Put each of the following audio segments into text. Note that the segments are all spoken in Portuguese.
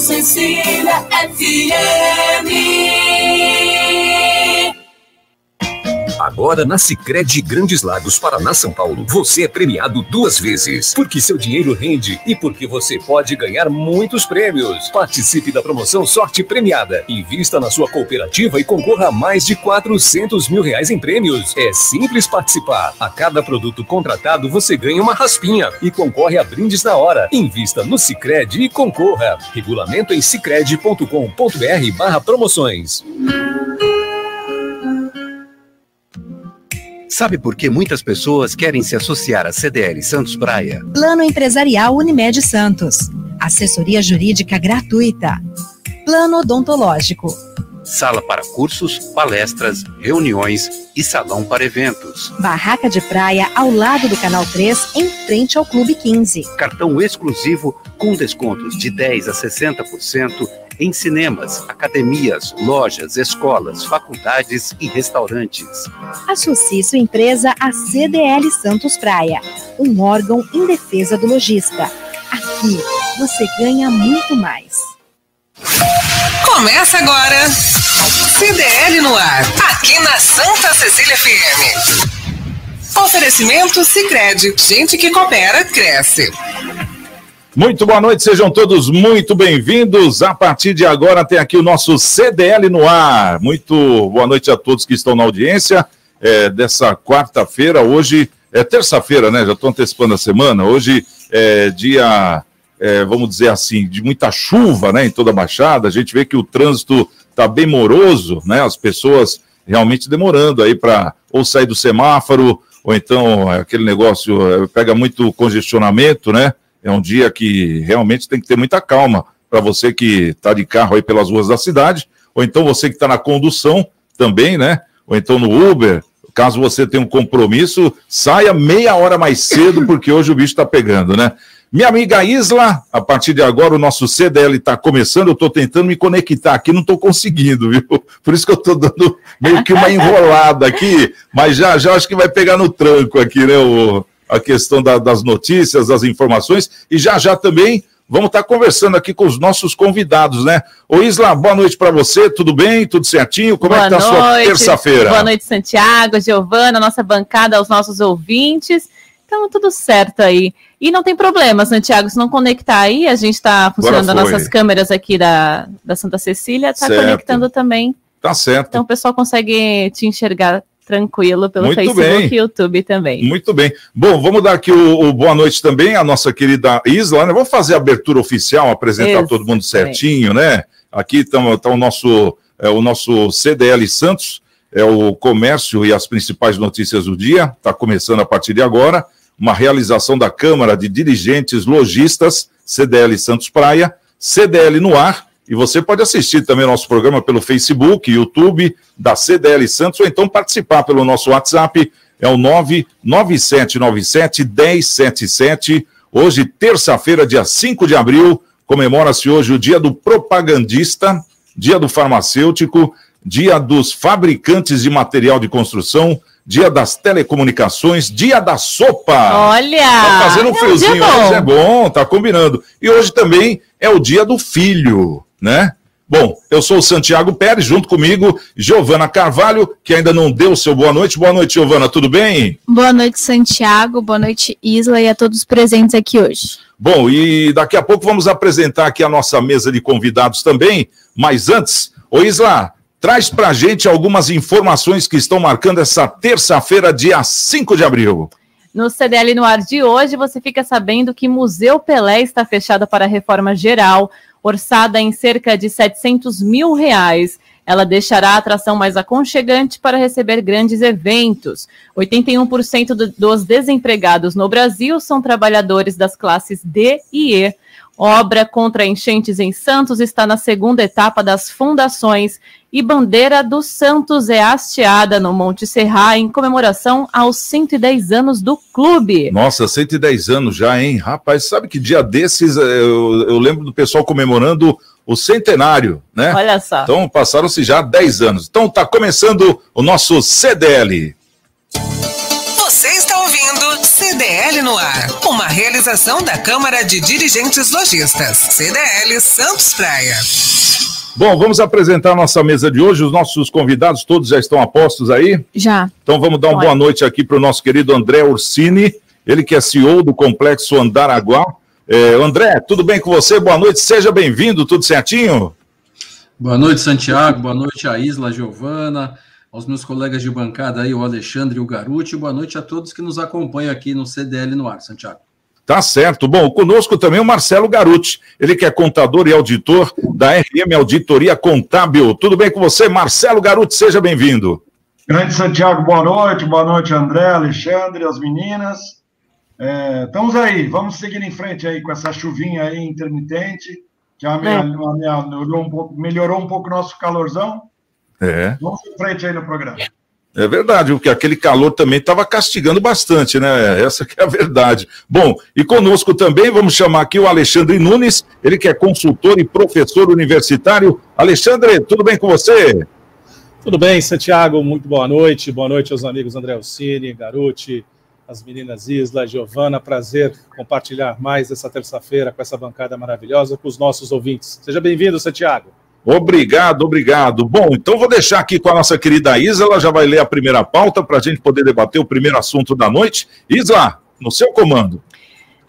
Cecília FM. Agora na Sicredi Grandes Lagos, Paraná, São Paulo, você é premiado duas vezes, porque seu dinheiro rende e porque você pode ganhar muitos prêmios. Participe da promoção Sorte Premiada. Invista na sua cooperativa e concorra a mais de 400 mil reais em prêmios. É simples participar. A cada produto contratado você ganha uma raspinha e concorre a brindes na hora. Invista no Sicredi e concorra. Regulamento em sicredi.com.br/barra promoções. Sabe por que muitas pessoas querem se associar à CDL Santos Praia? Plano Empresarial Unimed Santos. Assessoria Jurídica gratuita. Plano Odontológico. Sala para cursos, palestras, reuniões e salão para eventos. Barraca de praia ao lado do Canal 3, em frente ao Clube 15. Cartão exclusivo com descontos de 10 a 60% em cinemas, academias, lojas, escolas, faculdades e restaurantes. Associe sua empresa à CDL Santos Praia, um órgão em defesa do lojista. Aqui você ganha muito mais. Começa agora. CDL no ar, aqui na Santa Cecília FM. Oferecimento Sicredi, gente que coopera cresce. Muito boa noite, sejam todos muito bem-vindos. A partir de agora tem aqui o nosso CDL no ar. Muito boa noite a todos que estão na audiência é, dessa quarta-feira. Hoje é terça-feira, né? Já estou antecipando a semana. Hoje é dia, é, vamos dizer assim, de muita chuva, né? Em toda a Baixada. A gente vê que o trânsito está bem moroso, né? As pessoas realmente demorando aí para ou sair do semáforo ou então aquele negócio é, pega muito congestionamento, né? É um dia que realmente tem que ter muita calma para você que está de carro aí pelas ruas da cidade, ou então você que está na condução também, né? Ou então no Uber, caso você tenha um compromisso, saia meia hora mais cedo, porque hoje o bicho está pegando, né? Minha amiga Isla, a partir de agora o nosso CDL está começando, eu estou tentando me conectar aqui, não estou conseguindo, viu? Por isso que eu estou dando meio que uma enrolada aqui, mas já, já acho que vai pegar no tranco aqui, né? O, a questão da, das notícias, das informações, e já já também vamos estar conversando aqui com os nossos convidados, né? Ô Isla, boa noite para você, tudo bem? Tudo certinho? Como boa é que tá a sua terça-feira? Boa noite, Santiago, Giovana, nossa bancada, aos nossos ouvintes. Então, tudo certo aí. E não tem problema, Santiago, se não conectar aí, a gente está funcionando as nossas câmeras aqui da, da Santa Cecília, está conectando também. Tá certo. Então o pessoal consegue te enxergar tranquilo pelo Muito Facebook bem. e YouTube também. Muito bem. Bom, vamos dar aqui o, o, boa noite também à nossa querida Isla, né? Vamos fazer a abertura oficial, apresentar todo mundo certinho, né? Aqui está tá o nosso é, o nosso CDL Santos, é o comércio e as principais notícias do dia. Está começando a partir de agora. Uma realização da Câmara de Dirigentes Logistas, CDL Santos Praia, CDL no ar e você pode assistir também nosso programa pelo Facebook, YouTube da CDL Santos, ou então participar pelo nosso WhatsApp, é o 99797 1077. Hoje, terça-feira, dia 5 de abril, comemora-se hoje o Dia do Propagandista, Dia do Farmacêutico, Dia dos Fabricantes de Material de Construção, Dia das Telecomunicações, Dia da Sopa. Olha! Tá fazendo um friozinho é hoje, é bom, tá combinando. E hoje também é o Dia do Filho né? Bom, eu sou o Santiago Pérez, junto comigo, Giovana Carvalho, que ainda não deu seu boa noite. Boa noite, Giovana, tudo bem? Boa noite, Santiago, boa noite, Isla, e a todos presentes aqui hoje. Bom, e daqui a pouco vamos apresentar aqui a nossa mesa de convidados também, mas antes, ô Isla, traz pra gente algumas informações que estão marcando essa terça-feira, dia 5 de abril. No CDL no ar de hoje, você fica sabendo que Museu Pelé está fechado para reforma geral orçada em cerca de 700 mil reais. Ela deixará a atração mais aconchegante para receber grandes eventos. 81% do, dos desempregados no Brasil são trabalhadores das classes D e E. Obra contra enchentes em Santos está na segunda etapa das fundações e bandeira do Santos é hasteada no Monte Serra em comemoração aos 110 anos do clube. Nossa, 110 anos já, hein? Rapaz, sabe que dia desses eh, eu, eu lembro do pessoal comemorando o centenário, né? Olha só. Então passaram-se já 10 anos. Então tá começando o nosso CDL. Você está ouvindo CDL no ar. Uma realização da Câmara de Dirigentes Lojistas. CDL Santos Praia. Bom, vamos apresentar a nossa mesa de hoje. Os nossos convidados todos já estão a postos aí? Já. Então vamos dar uma boa noite aqui para o nosso querido André Ursini, ele que é CEO do Complexo Andaraguá. É, André, tudo bem com você? Boa noite, seja bem-vindo, tudo certinho? Boa noite, Santiago. Boa noite a Isla, a Giovana, aos meus colegas de bancada aí, o Alexandre e o Garuti. Boa noite a todos que nos acompanham aqui no CDL no ar, Santiago. Tá certo. Bom, conosco também o Marcelo Garuti, ele que é contador e auditor da RM Auditoria Contábil. Tudo bem com você, Marcelo Garuti? Seja bem-vindo. Grande Santiago, boa noite. Boa noite, André, Alexandre, as meninas. É, estamos aí, vamos seguir em frente aí com essa chuvinha aí intermitente, que a minha, é. melhorou, um pouco, melhorou um pouco o nosso calorzão. É. Vamos em frente aí no programa. É verdade, porque aquele calor também estava castigando bastante, né? Essa é a verdade. Bom, e conosco também vamos chamar aqui o Alexandre Nunes, ele que é consultor e professor universitário. Alexandre, tudo bem com você? Tudo bem, Santiago, muito boa noite. Boa noite aos amigos André Alcine, Garuti, as meninas Isla, Giovana. Prazer compartilhar mais essa terça-feira com essa bancada maravilhosa com os nossos ouvintes. Seja bem-vindo, Santiago. Obrigado, obrigado. Bom, então vou deixar aqui com a nossa querida Isa, ela já vai ler a primeira pauta para a gente poder debater o primeiro assunto da noite. Isa, no seu comando.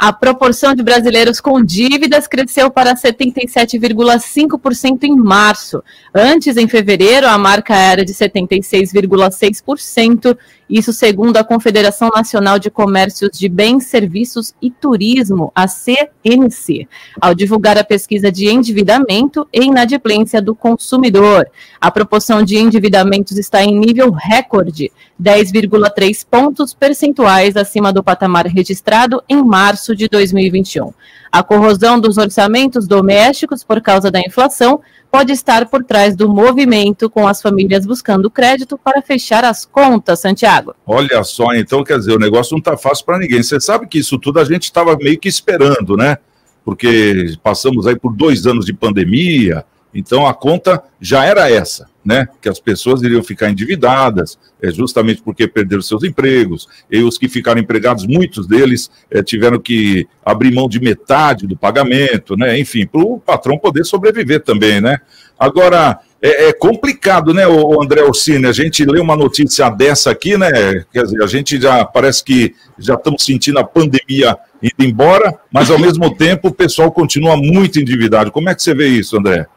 A proporção de brasileiros com dívidas cresceu para 77,5% em março. Antes, em fevereiro, a marca era de 76,6%, isso segundo a Confederação Nacional de Comércios de Bens, Serviços e Turismo, a CNC, ao divulgar a pesquisa de endividamento e inadimplência do consumidor. A proporção de endividamentos está em nível recorde, 10,3 pontos percentuais acima do patamar registrado em março de 2021. A corrosão dos orçamentos domésticos por causa da inflação pode estar por trás do movimento com as famílias buscando crédito para fechar as contas, Santiago. Olha só, então quer dizer, o negócio não está fácil para ninguém. Você sabe que isso tudo a gente estava meio que esperando, né? Porque passamos aí por dois anos de pandemia, então a conta já era essa, né? Que as pessoas iriam ficar endividadas, é, justamente porque perderam seus empregos, e os que ficaram empregados, muitos deles é, tiveram que abrir mão de metade do pagamento, né? Enfim, para o patrão poder sobreviver também, né? Agora, é, é, complicado, né, o André Orsini? A gente lê uma notícia dessa aqui, né? Quer dizer, a gente já parece que já estamos sentindo a pandemia indo embora, mas ao mesmo tempo o pessoal continua muito endividado. Como é que você vê isso, André?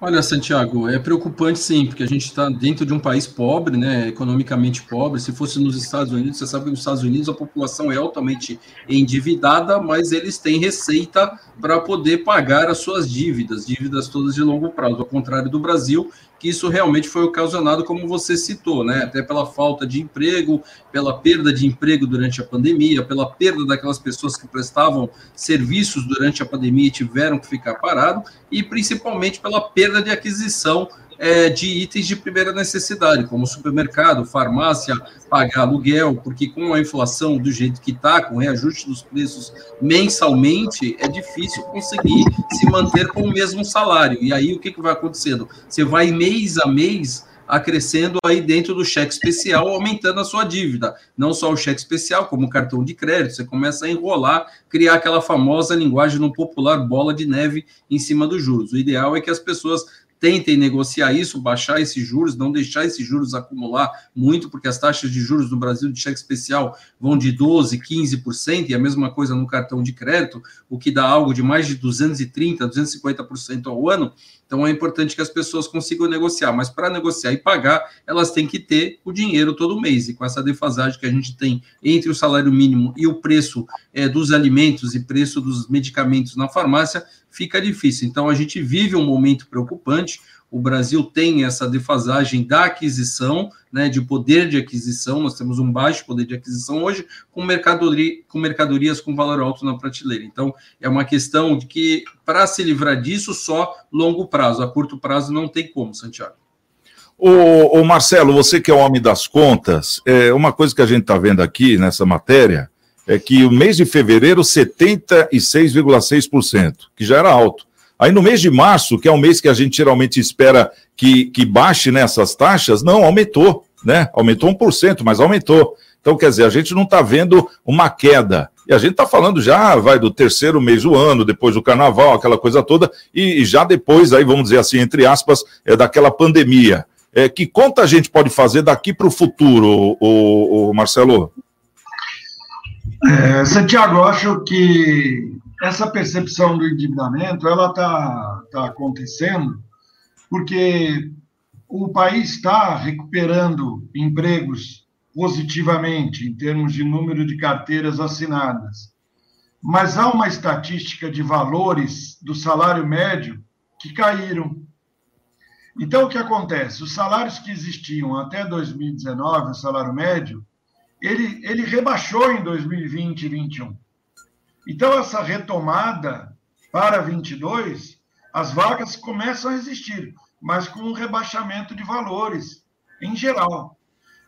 Olha, Santiago, é preocupante sim, porque a gente está dentro de um país pobre, né, economicamente pobre. Se fosse nos Estados Unidos, você sabe que nos Estados Unidos a população é altamente endividada, mas eles têm receita para poder pagar as suas dívidas, dívidas todas de longo prazo, ao contrário do Brasil, que isso realmente foi ocasionado, como você citou, né? Até pela falta de emprego, pela perda de emprego durante a pandemia, pela perda daquelas pessoas que prestavam serviços durante a pandemia e tiveram que ficar parado, e principalmente pela perda de aquisição é, de itens de primeira necessidade, como supermercado, farmácia, pagar aluguel, porque com a inflação do jeito que está, com o reajuste dos preços mensalmente, é difícil conseguir se manter com o mesmo salário. E aí o que, que vai acontecendo? Você vai mês a mês acrescendo aí dentro do cheque especial, aumentando a sua dívida. Não só o cheque especial, como o cartão de crédito, você começa a enrolar, criar aquela famosa linguagem no popular bola de neve em cima dos juros. O ideal é que as pessoas tentem negociar isso, baixar esses juros, não deixar esses juros acumular muito, porque as taxas de juros no Brasil de cheque especial vão de 12%, 15%, e a mesma coisa no cartão de crédito, o que dá algo de mais de 230%, 250% ao ano. Então é importante que as pessoas consigam negociar, mas para negociar e pagar, elas têm que ter o dinheiro todo mês. E com essa defasagem que a gente tem entre o salário mínimo e o preço é, dos alimentos e preço dos medicamentos na farmácia, fica difícil. Então a gente vive um momento preocupante. O Brasil tem essa defasagem da aquisição, né, de poder de aquisição. Nós temos um baixo poder de aquisição hoje, com, mercadoria, com mercadorias com valor alto na prateleira. Então, é uma questão de que, para se livrar disso, só longo prazo. A curto prazo não tem como, Santiago. Ô, ô Marcelo, você que é o homem das contas, é, uma coisa que a gente está vendo aqui nessa matéria é que o mês de fevereiro, 76,6%, que já era alto. Aí no mês de março, que é um mês que a gente geralmente espera que, que baixe nessas taxas, não, aumentou, né? Aumentou 1%, mas aumentou. Então, quer dizer, a gente não está vendo uma queda. E a gente está falando já, vai do terceiro mês do ano, depois do carnaval, aquela coisa toda, e, e já depois, aí vamos dizer assim, entre aspas, é daquela pandemia. É, que conta a gente pode fazer daqui para o futuro, o, o Marcelo? É, Santiago, acho que essa percepção do endividamento ela está tá acontecendo porque o país está recuperando empregos positivamente em termos de número de carteiras assinadas. Mas há uma estatística de valores do salário médio que caíram. Então, o que acontece? Os salários que existiam até 2019, o salário médio, ele, ele rebaixou em 2020 e 2021. Então, essa retomada para 22, as vagas começam a existir, mas com um rebaixamento de valores em geral.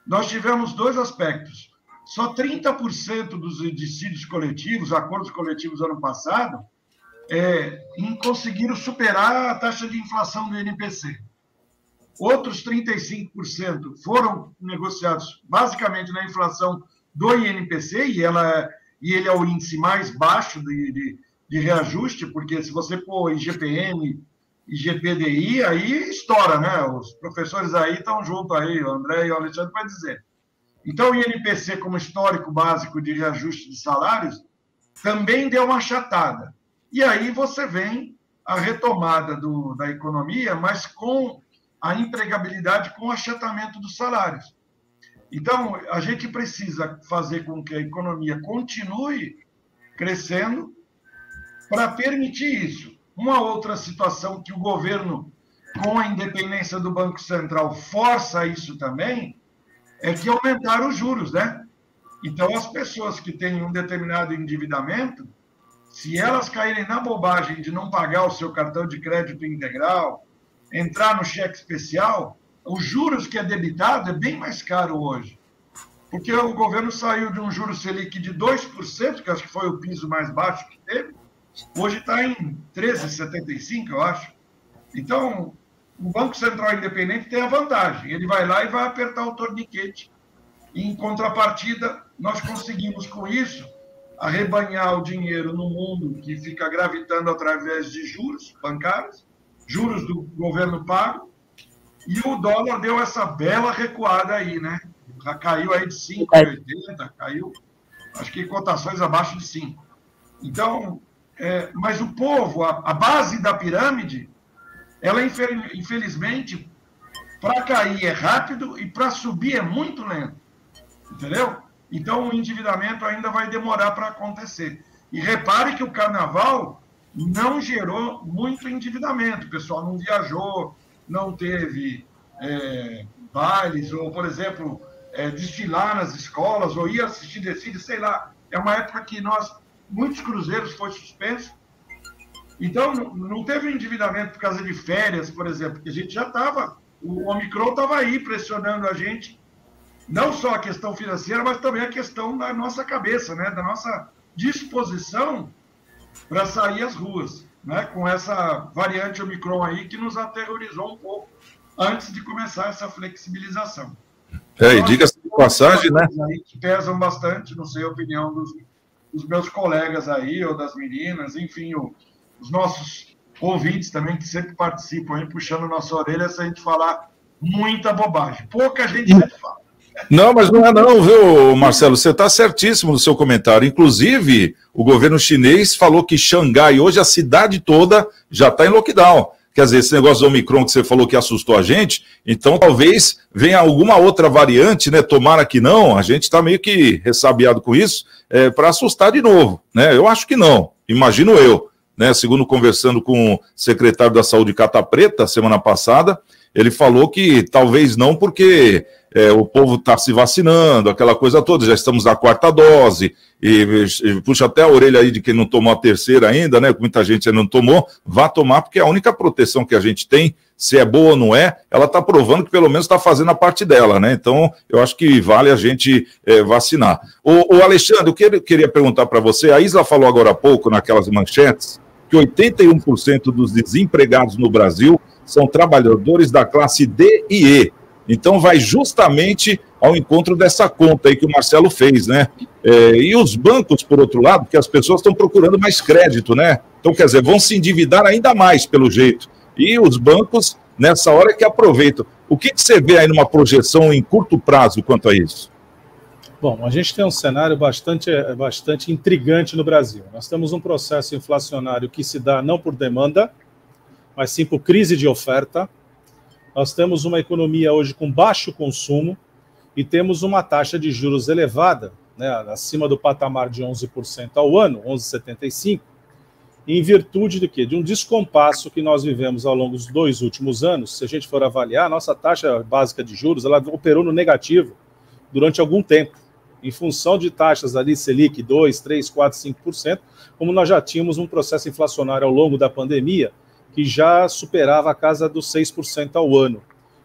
Nós tivemos dois aspectos. Só 30% dos dissídios coletivos, acordos coletivos ano passado, é, conseguiram superar a taxa de inflação do INPC. Outros 35% foram negociados basicamente na inflação do INPC, e, ela, e ele é o índice mais baixo de, de, de reajuste, porque se você pôr IGPM e GPDI, aí estoura, né? Os professores aí estão junto aí, o André e o Alexandre vai dizer. Então, o INPC, como histórico básico de reajuste de salários, também deu uma achatada. E aí você vem a retomada do, da economia, mas com a empregabilidade com o achatamento dos salários. Então, a gente precisa fazer com que a economia continue crescendo para permitir isso. Uma outra situação que o governo, com a independência do Banco Central, força isso também, é que aumentaram os juros, né? Então, as pessoas que têm um determinado endividamento, se elas caírem na bobagem de não pagar o seu cartão de crédito integral, entrar no cheque especial, os juros que é debitado é bem mais caro hoje. Porque o governo saiu de um juro Selic de 2%, que acho que foi o piso mais baixo que teve, hoje está em 13,75%, eu acho. Então, o Banco Central Independente tem a vantagem, ele vai lá e vai apertar o torniquete. Em contrapartida, nós conseguimos com isso arrebanhar o dinheiro no mundo que fica gravitando através de juros bancários juros do governo pago, e o dólar deu essa bela recuada aí, né? Já caiu aí de 5,80, caiu, acho que cotações abaixo de 5. Então, é, mas o povo, a, a, base da pirâmide, ela infelizmente, para cair é rápido e para subir é muito lento. Entendeu? Então o endividamento ainda vai demorar para acontecer. E repare que o carnaval não gerou muito endividamento. O pessoal não viajou, não teve é, bailes, ou, por exemplo, é, desfilar nas escolas, ou ir assistir desfile, sei lá. É uma época que nós, muitos cruzeiros foi suspenso. Então, não teve endividamento por causa de férias, por exemplo, porque a gente já estava, o Omicron estava aí pressionando a gente, não só a questão financeira, mas também a questão da nossa cabeça, né? da nossa disposição para sair às ruas, né? com essa variante Omicron aí que nos aterrorizou um pouco antes de começar essa flexibilização. É, e diga-se de passagem, né? que pesam bastante, não sei a opinião dos, dos meus colegas aí, ou das meninas, enfim, o, os nossos ouvintes também, que sempre participam aí, puxando nossa orelha se a gente falar muita bobagem. Pouca gente sempre fala. Não, mas não é não, viu, Marcelo? Você está certíssimo no seu comentário. Inclusive, o governo chinês falou que Xangai, hoje a cidade toda já está em lockdown. Quer dizer, esse negócio do Omicron que você falou que assustou a gente, então talvez venha alguma outra variante, né? Tomara que não, a gente está meio que ressabiado com isso, é, para assustar de novo, né? Eu acho que não, imagino eu. Né, segundo conversando com o secretário da Saúde Cata Preta semana passada, ele falou que talvez não, porque é, o povo está se vacinando, aquela coisa toda, já estamos na quarta dose, e, e, puxa até a orelha aí de quem não tomou a terceira ainda, né? Muita gente ainda não tomou, vá tomar, porque é a única proteção que a gente tem, se é boa ou não é, ela está provando que pelo menos está fazendo a parte dela, né? Então, eu acho que vale a gente é, vacinar. O, o, Alexandre, eu queria, queria perguntar para você, a Isla falou agora há pouco, naquelas manchetes, que 81% dos desempregados no Brasil são trabalhadores da classe D e E. Então, vai justamente ao encontro dessa conta aí que o Marcelo fez, né? É, e os bancos, por outro lado, porque as pessoas estão procurando mais crédito, né? Então, quer dizer, vão se endividar ainda mais, pelo jeito. E os bancos, nessa hora, que aproveitam. O que, que você vê aí numa projeção em curto prazo quanto a isso? Bom, a gente tem um cenário bastante, bastante intrigante no Brasil. Nós temos um processo inflacionário que se dá não por demanda, mas sim por crise de oferta. Nós temos uma economia hoje com baixo consumo e temos uma taxa de juros elevada, né, acima do patamar de 11% ao ano, 11,75%, em virtude de quê? De um descompasso que nós vivemos ao longo dos dois últimos anos. Se a gente for avaliar, a nossa taxa básica de juros ela operou no negativo durante algum tempo, em função de taxas ali Selic 2, 3, 4, 5%, como nós já tínhamos um processo inflacionário ao longo da pandemia que já superava a casa dos 6% ao ano.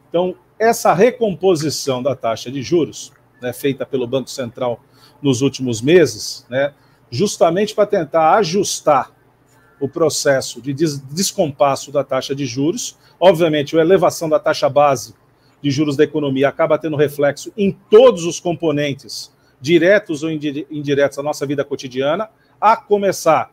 Então, essa recomposição da taxa de juros, né, feita pelo Banco Central nos últimos meses, né, justamente para tentar ajustar o processo de des descompasso da taxa de juros. Obviamente, a elevação da taxa base de juros da economia acaba tendo reflexo em todos os componentes, diretos ou indiretos, da nossa vida cotidiana, a começar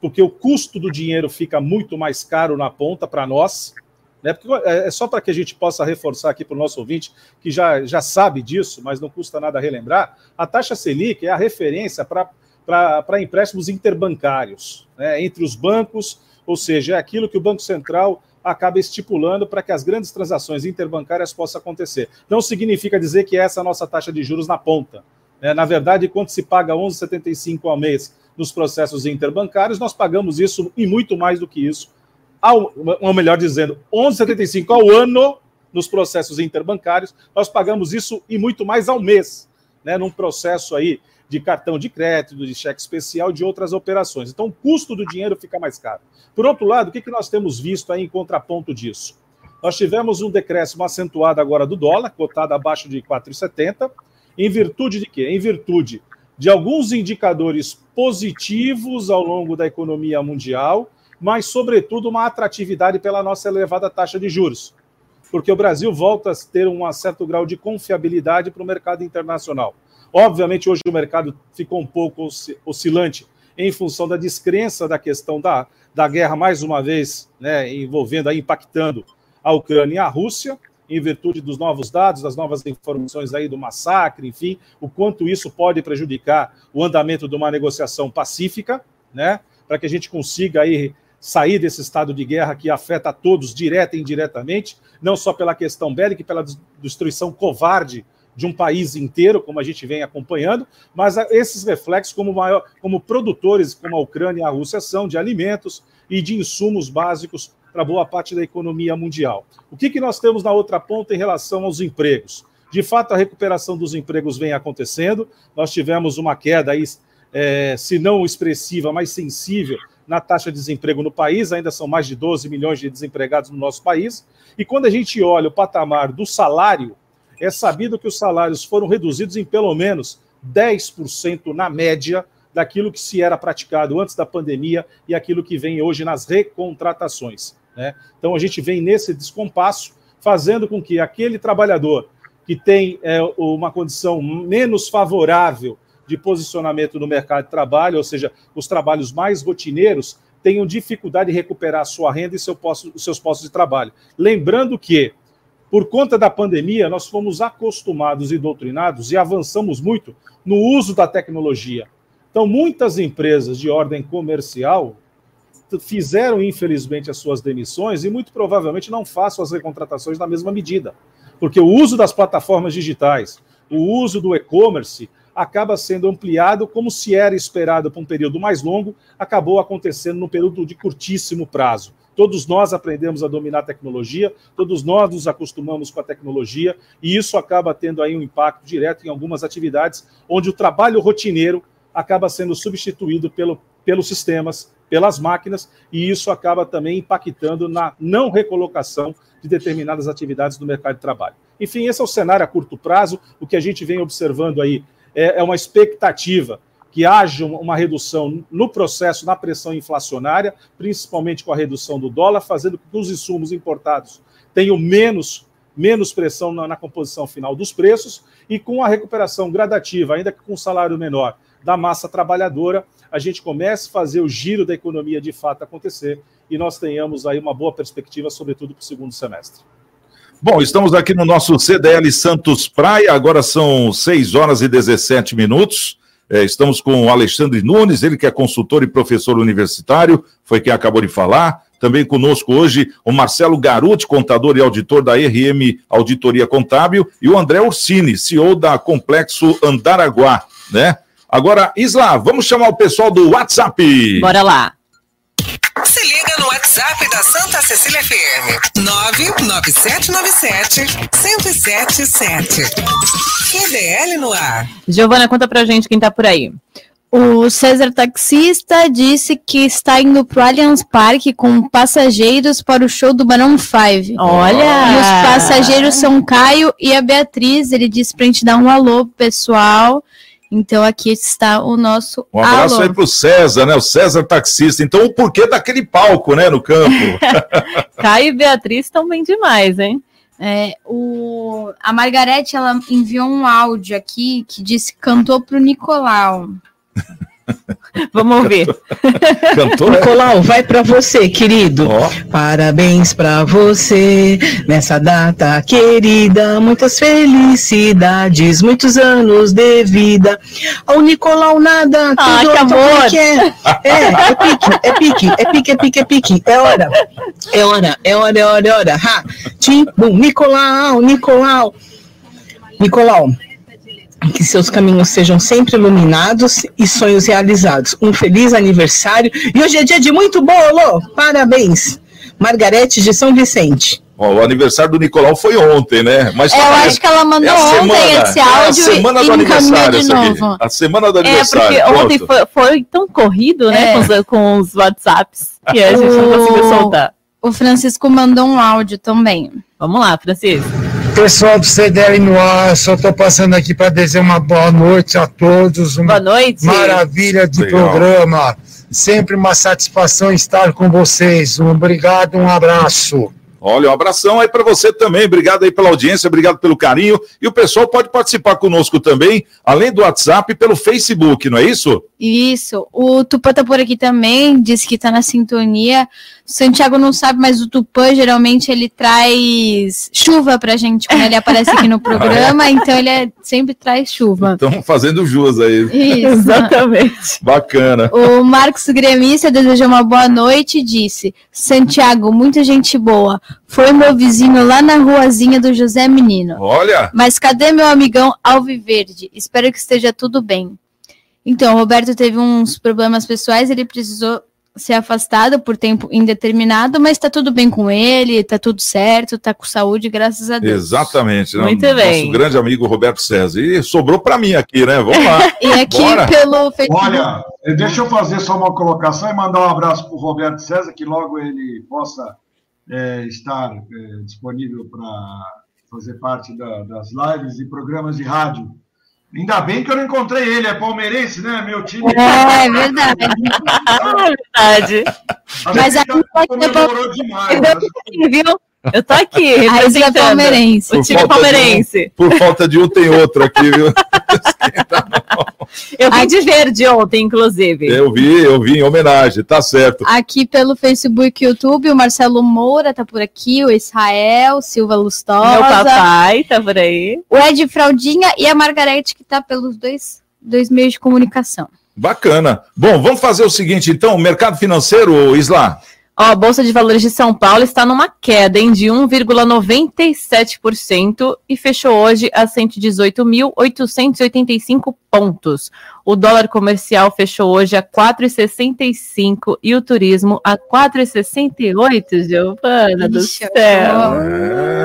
porque o custo do dinheiro fica muito mais caro na ponta para nós, né? Porque é, é só para que a gente possa reforçar aqui para o nosso ouvinte, que já, já sabe disso, mas não custa nada relembrar, a taxa Selic é a referência para empréstimos interbancários, né? entre os bancos, ou seja, é aquilo que o Banco Central acaba estipulando para que as grandes transações interbancárias possam acontecer. Não significa dizer que essa é a nossa taxa de juros na ponta. Né? Na verdade, quando se paga 11,75 ao mês nos processos interbancários, nós pagamos isso e muito mais do que isso, ao, ou melhor dizendo, 11,75 ao ano nos processos interbancários, nós pagamos isso e muito mais ao mês, né, num processo aí de cartão de crédito, de cheque especial, de outras operações. Então, o custo do dinheiro fica mais caro. Por outro lado, o que, que nós temos visto aí em contraponto disso? Nós tivemos um decréscimo acentuado agora do dólar, cotado abaixo de 4,70, em virtude de quê? Em virtude de alguns indicadores positivos ao longo da economia mundial, mas, sobretudo, uma atratividade pela nossa elevada taxa de juros. Porque o Brasil volta a ter um certo grau de confiabilidade para o mercado internacional. Obviamente, hoje o mercado ficou um pouco oscilante em função da descrença da questão da, da guerra, mais uma vez, né, envolvendo, impactando a Ucrânia e a Rússia, em virtude dos novos dados, das novas informações aí do massacre, enfim, o quanto isso pode prejudicar o andamento de uma negociação pacífica, né, para que a gente consiga aí sair desse estado de guerra que afeta a todos direta e indiretamente, não só pela questão bélica e pela destruição covarde de um país inteiro, como a gente vem acompanhando, mas esses reflexos como maior, como produtores, como a Ucrânia e a Rússia são de alimentos e de insumos básicos para boa parte da economia mundial. O que, que nós temos na outra ponta em relação aos empregos? De fato, a recuperação dos empregos vem acontecendo. Nós tivemos uma queda aí, é, se não expressiva, mas sensível na taxa de desemprego no país. Ainda são mais de 12 milhões de desempregados no nosso país. E quando a gente olha o patamar do salário, é sabido que os salários foram reduzidos em pelo menos 10% na média daquilo que se era praticado antes da pandemia e aquilo que vem hoje nas recontratações. Né? Então a gente vem nesse descompasso, fazendo com que aquele trabalhador que tem é, uma condição menos favorável de posicionamento no mercado de trabalho, ou seja, os trabalhos mais rotineiros, tenham dificuldade de recuperar sua renda e seu posto, os seus postos de trabalho. Lembrando que, por conta da pandemia, nós fomos acostumados e doutrinados e avançamos muito no uso da tecnologia. Então, muitas empresas de ordem comercial fizeram, infelizmente, as suas demissões e muito provavelmente não façam as recontratações na mesma medida. Porque o uso das plataformas digitais, o uso do e-commerce, acaba sendo ampliado como se era esperado para um período mais longo, acabou acontecendo num período de curtíssimo prazo. Todos nós aprendemos a dominar a tecnologia, todos nós nos acostumamos com a tecnologia, e isso acaba tendo aí um impacto direto em algumas atividades onde o trabalho rotineiro acaba sendo substituído pelo, pelos sistemas, pelas máquinas, e isso acaba também impactando na não recolocação de determinadas atividades do mercado de trabalho. Enfim, esse é o cenário a curto prazo. O que a gente vem observando aí é, é uma expectativa que haja uma redução no processo, na pressão inflacionária, principalmente com a redução do dólar, fazendo com que os insumos importados tenham menos menos pressão na, na composição final dos preços e com a recuperação gradativa, ainda que com salário menor, da massa trabalhadora, a gente comece a fazer o giro da economia de fato acontecer e nós tenhamos aí uma boa perspectiva, sobretudo para o segundo semestre. Bom, estamos aqui no nosso CDL Santos Praia, agora são 6 horas e 17 minutos. É, estamos com o Alexandre Nunes, ele que é consultor e professor universitário, foi quem acabou de falar. Também conosco hoje o Marcelo Garuti, contador e auditor da RM Auditoria Contábil, e o André Ursini, CEO da Complexo Andaraguá, né? Agora, Isla, vamos chamar o pessoal do WhatsApp. Bora lá. Se liga no WhatsApp da Santa Cecília FM. 99797-1077. QDL no ar. Giovana, conta pra gente quem tá por aí. O César Taxista disse que está indo pro Allianz Parque com passageiros para o show do Barão 5. Olha! E os passageiros são Caio e a Beatriz. Ele disse pra gente dar um alô pessoal. Então aqui está o nosso Um abraço alô. aí pro César, né? O César taxista. Então, o porquê daquele palco, né, no campo? Caio e Beatriz estão bem demais, hein? É, o, a Margarete ela enviou um áudio aqui que disse cantou pro Nicolau. Vamos ouvir. Cantou? Nicolau, vai pra você, querido. Ó. Parabéns pra você nessa data querida. Muitas felicidades, muitos anos de vida. Ao Nicolau nada, Ah, que então, amor. é que é? É, é pique, é pique, é pique, é pique, é pique. É hora. É hora, é hora, é hora, é hora. Ha! Tim, bum, Nicolau, Nicolau. Nicolau, que seus caminhos sejam sempre iluminados e sonhos realizados. Um feliz aniversário. E hoje é dia de muito bolo! Parabéns! Margarete de São Vicente. Ó, o aniversário do Nicolau foi ontem, né? Mas É, eu tá- acho que ela mandou é ontem semana, esse é a áudio semana e do aniversário, de novo. A semana do É, aniversário. porque ontem foi, foi tão corrido, né, É. com, os, com os WhatsApps, que a gente não conseguiu soltar. O Francisco mandou um áudio também. Vamos lá, Francisco. Pessoal do CDL no ar, só estou passando aqui para dizer uma boa noite a todos. Uma Boa noite. maravilha de Legal. programa. Sempre uma satisfação estar com vocês. Um obrigado, um abraço. Olha, um abração aí para você também. Obrigado aí pela audiência, obrigado pelo carinho. E o pessoal pode participar conosco também, além do WhatsApp, pelo Facebook, não é isso? Isso. O Tupã tá por aqui também, disse que tá na sintonia. O Santiago não sabe, mas o Tupã geralmente ele traz chuva pra gente quando ele aparece aqui no programa, então ele é- sempre traz chuva. Estamos fazendo jus aí. Isso. Exatamente. Bacana. O Marcos Gremista desejou uma boa noite e disse: Santiago, muita gente boa. Foi meu vizinho lá na ruazinha do José Menino. Olha, Mas cadê meu amigão Alviverde? Espero que esteja tudo bem. Então, o Roberto teve uns problemas pessoais, ele precisou ser afastado por tempo indeterminado, mas tá tudo bem com ele, tá tudo certo, tá com saúde, graças a Deus. exatamente. né? Muito Nosso bem. grande amigo Roberto César. E sobrou para mim aqui, né? Vamos lá. E aqui Bora. pelo Facebook. Olha, deixa eu fazer só uma colocação e mandar um abraço para o Roberto César, que logo ele possa eh, estar eh, disponível para fazer parte da- das lives e programas de rádio. Ainda bem que eu não encontrei ele, é palmeirense, né? Meu time. É, é verdade. É verdade. Mas que a gente pode ter comemorou demais. Eu tô aqui, viu? Eu tô aqui, A representando Palmeirense. o Por time falta de um. palmeirense. Por falta de um, tem outro aqui, viu? Eu vim de verde ontem, inclusive. Eu vi, eu vi em homenagem, tá certo. Aqui pelo Facebook e YouTube, o Marcelo Moura tá por aqui, o Israel, Silva Lustosa, Meu papai tá por aí. o Ed Fraldinha e a Margarete, que tá pelos dois, dois meios de comunicação. Bacana. Bom, vamos fazer o seguinte, então, o mercado financeiro, Isla. Ó, a Bolsa de Valores de São Paulo está numa queda hein, de 1,97% e fechou hoje a 118.885 pontos. O dólar comercial fechou hoje a 4,65 e o turismo a 4,68, Giovana do céu.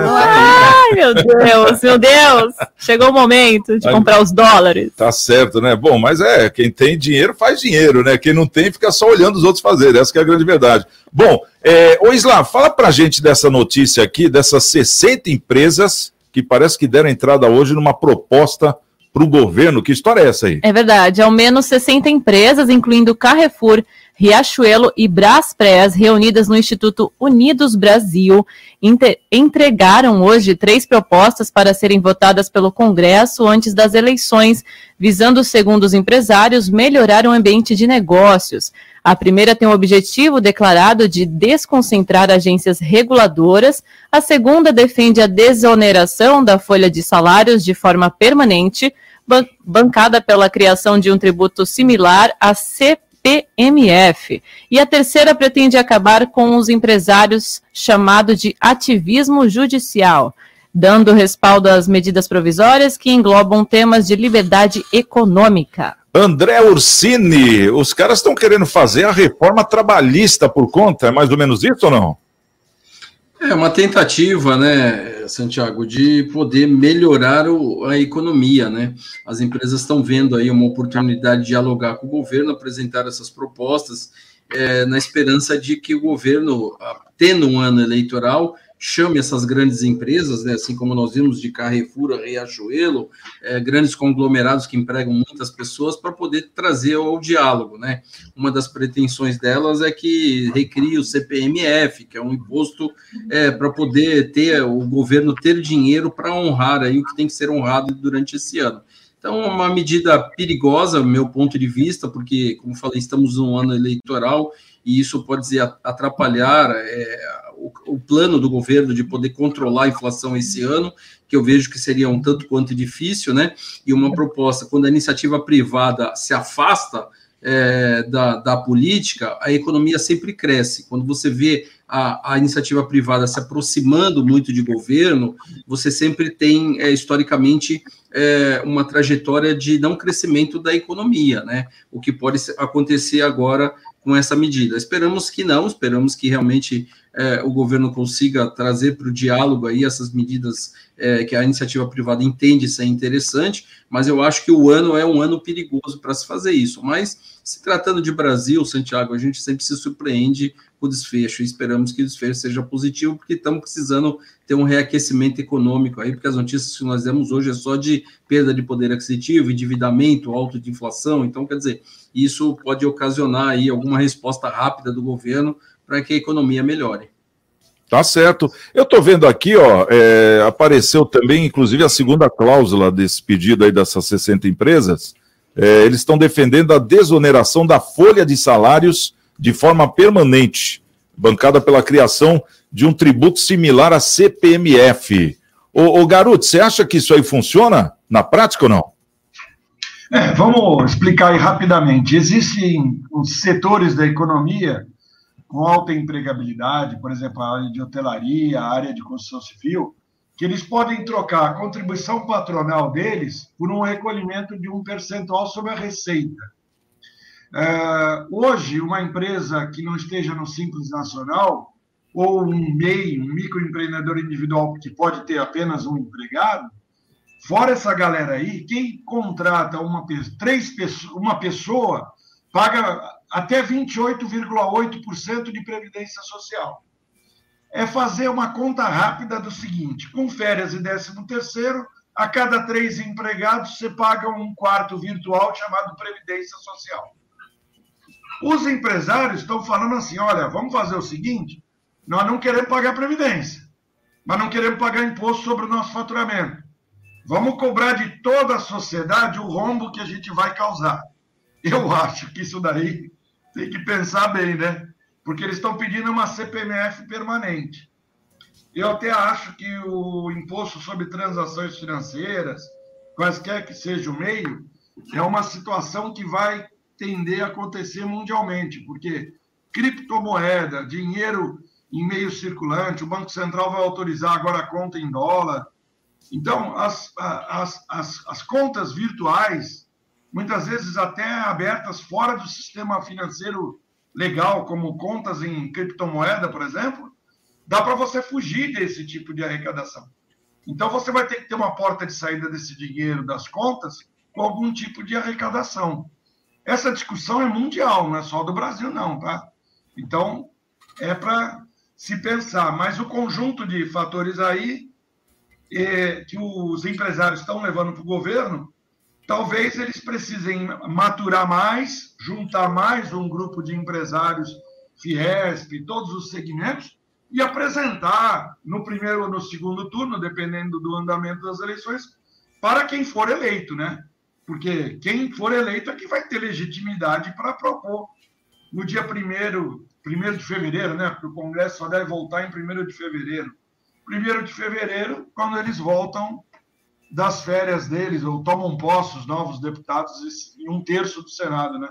Ai, meu Deus, meu Deus. Chegou o momento de Ai, comprar os dólares. Tá certo, né? Bom, mas é, quem tem dinheiro faz dinheiro, né? Quem não tem fica só olhando os outros fazerem. Essa que é a grande verdade. Bom, é, ô Isla, fala pra gente dessa notícia aqui, dessas 60 empresas que parece que deram entrada hoje numa proposta para o governo. Que história é essa aí? É verdade, ao menos 60 empresas, incluindo Carrefour, Riachuelo e Braspress, reunidas no Instituto Unidos Brasil, entregaram hoje três propostas para serem votadas pelo Congresso antes das eleições, visando, segundo os empresários, melhorar o ambiente de negócios. A primeira tem o objetivo declarado de desconcentrar agências reguladoras, a segunda defende a desoneração da folha de salários de forma permanente, bancada pela criação de um tributo similar à CP PMF. E a terceira pretende acabar com os empresários chamado de ativismo judicial, dando respaldo às medidas provisórias que englobam temas de liberdade econômica. André Ursini, os caras estão querendo fazer a reforma trabalhista por conta, é mais ou menos isso ou não? É uma tentativa, né, Santiago, de poder melhorar o, a economia, né? As empresas estão vendo aí uma oportunidade de dialogar com o governo, apresentar essas propostas, é, na esperança de que o governo, tendo um ano eleitoral, chame essas grandes empresas, né, assim como nós vimos de Carrefour, Riachuelo, é, grandes conglomerados que empregam muitas pessoas, para poder trazer ao diálogo. Né? Uma das pretensões delas é que recrie o CPMF, que é um imposto é, para poder ter o governo ter dinheiro para honrar aí o que tem que ser honrado durante esse ano. Então, uma medida perigosa, meu ponto de vista, porque, como falei, estamos num ano eleitoral e isso pode atrapalhar é, o, plano do governo de poder controlar a inflação esse ano, que eu vejo que seria um tanto quanto difícil, né? E uma proposta, quando a iniciativa privada se afasta é, da, da política, a economia sempre cresce. Quando você vê a, a, iniciativa privada se aproximando muito de governo, você sempre tem, é, historicamente, é, uma trajetória de não crescimento da economia, né? O que pode acontecer agora com essa medida. Esperamos que não, esperamos que realmente é, o governo consiga trazer para o diálogo aí essas medidas é, que a iniciativa privada entende ser interessante, mas eu acho que o ano é um ano perigoso para se fazer isso. Mas se tratando de Brasil, Santiago, a gente sempre se surpreende com o desfecho e esperamos que o desfecho seja positivo, porque estamos precisando ter um reaquecimento econômico aí, porque as notícias que nós demos hoje é só de perda de poder aquisitivo, endividamento, alto de inflação, então quer dizer, isso pode ocasionar aí alguma resposta rápida do governo para que a economia melhore. Tá certo. Eu estou vendo aqui, ó, é, apareceu também, inclusive, a segunda cláusula desse pedido aí dessas 60 empresas. É, eles estão defendendo a desoneração da folha de salários de forma permanente, bancada pela criação de um tributo similar à CPMF. Ô, ô Garoto, você acha que isso aí funciona na prática ou não? É, vamos explicar aí rapidamente. Existem os setores da economia com alta empregabilidade, por exemplo, a área de hotelaria, a área de construção civil, que eles podem trocar a contribuição patronal deles por um recolhimento de um percentual sobre a receita. É, hoje, uma empresa que não esteja no Simples Nacional, ou um MEI, um microempreendedor individual que pode ter apenas um empregado, fora essa galera aí, quem contrata uma, três, uma pessoa paga até 28,8% de previdência social. É fazer uma conta rápida do seguinte: com férias e décimo terceiro, a cada três empregados você paga um quarto virtual chamado previdência social. Os empresários estão falando assim: olha, vamos fazer o seguinte, nós não queremos pagar previdência, mas não queremos pagar imposto sobre o nosso faturamento. Vamos cobrar de toda a sociedade o rombo que a gente vai causar. Eu acho que isso daí tem que pensar bem, né? Porque eles estão pedindo uma CPMF permanente. Eu até acho que o imposto sobre transações financeiras, quaisquer que seja o meio, é uma situação que vai tender a acontecer mundialmente, porque criptomoeda, dinheiro em meio circulante, o Banco Central vai autorizar agora a conta em dólar. Então, as, as, as, as contas virtuais muitas vezes até abertas fora do sistema financeiro legal, como contas em criptomoeda, por exemplo, dá para você fugir desse tipo de arrecadação. Então você vai ter que ter uma porta de saída desse dinheiro das contas com algum tipo de arrecadação. Essa discussão é mundial, não é só do Brasil, não, tá? Então é para se pensar, mas o conjunto de fatores aí é, que os empresários estão levando para o governo talvez eles precisem maturar mais, juntar mais um grupo de empresários Fiesp, todos os segmentos, e apresentar no primeiro ou no segundo turno, dependendo do andamento das eleições, para quem for eleito, né? Porque quem for eleito é que vai ter legitimidade para propor no dia 1 primeiro de fevereiro, né? Porque o Congresso só deve voltar em 1 de fevereiro. 1 de fevereiro, quando eles voltam das férias deles, ou tomam posse os novos deputados em um terço do Senado, né?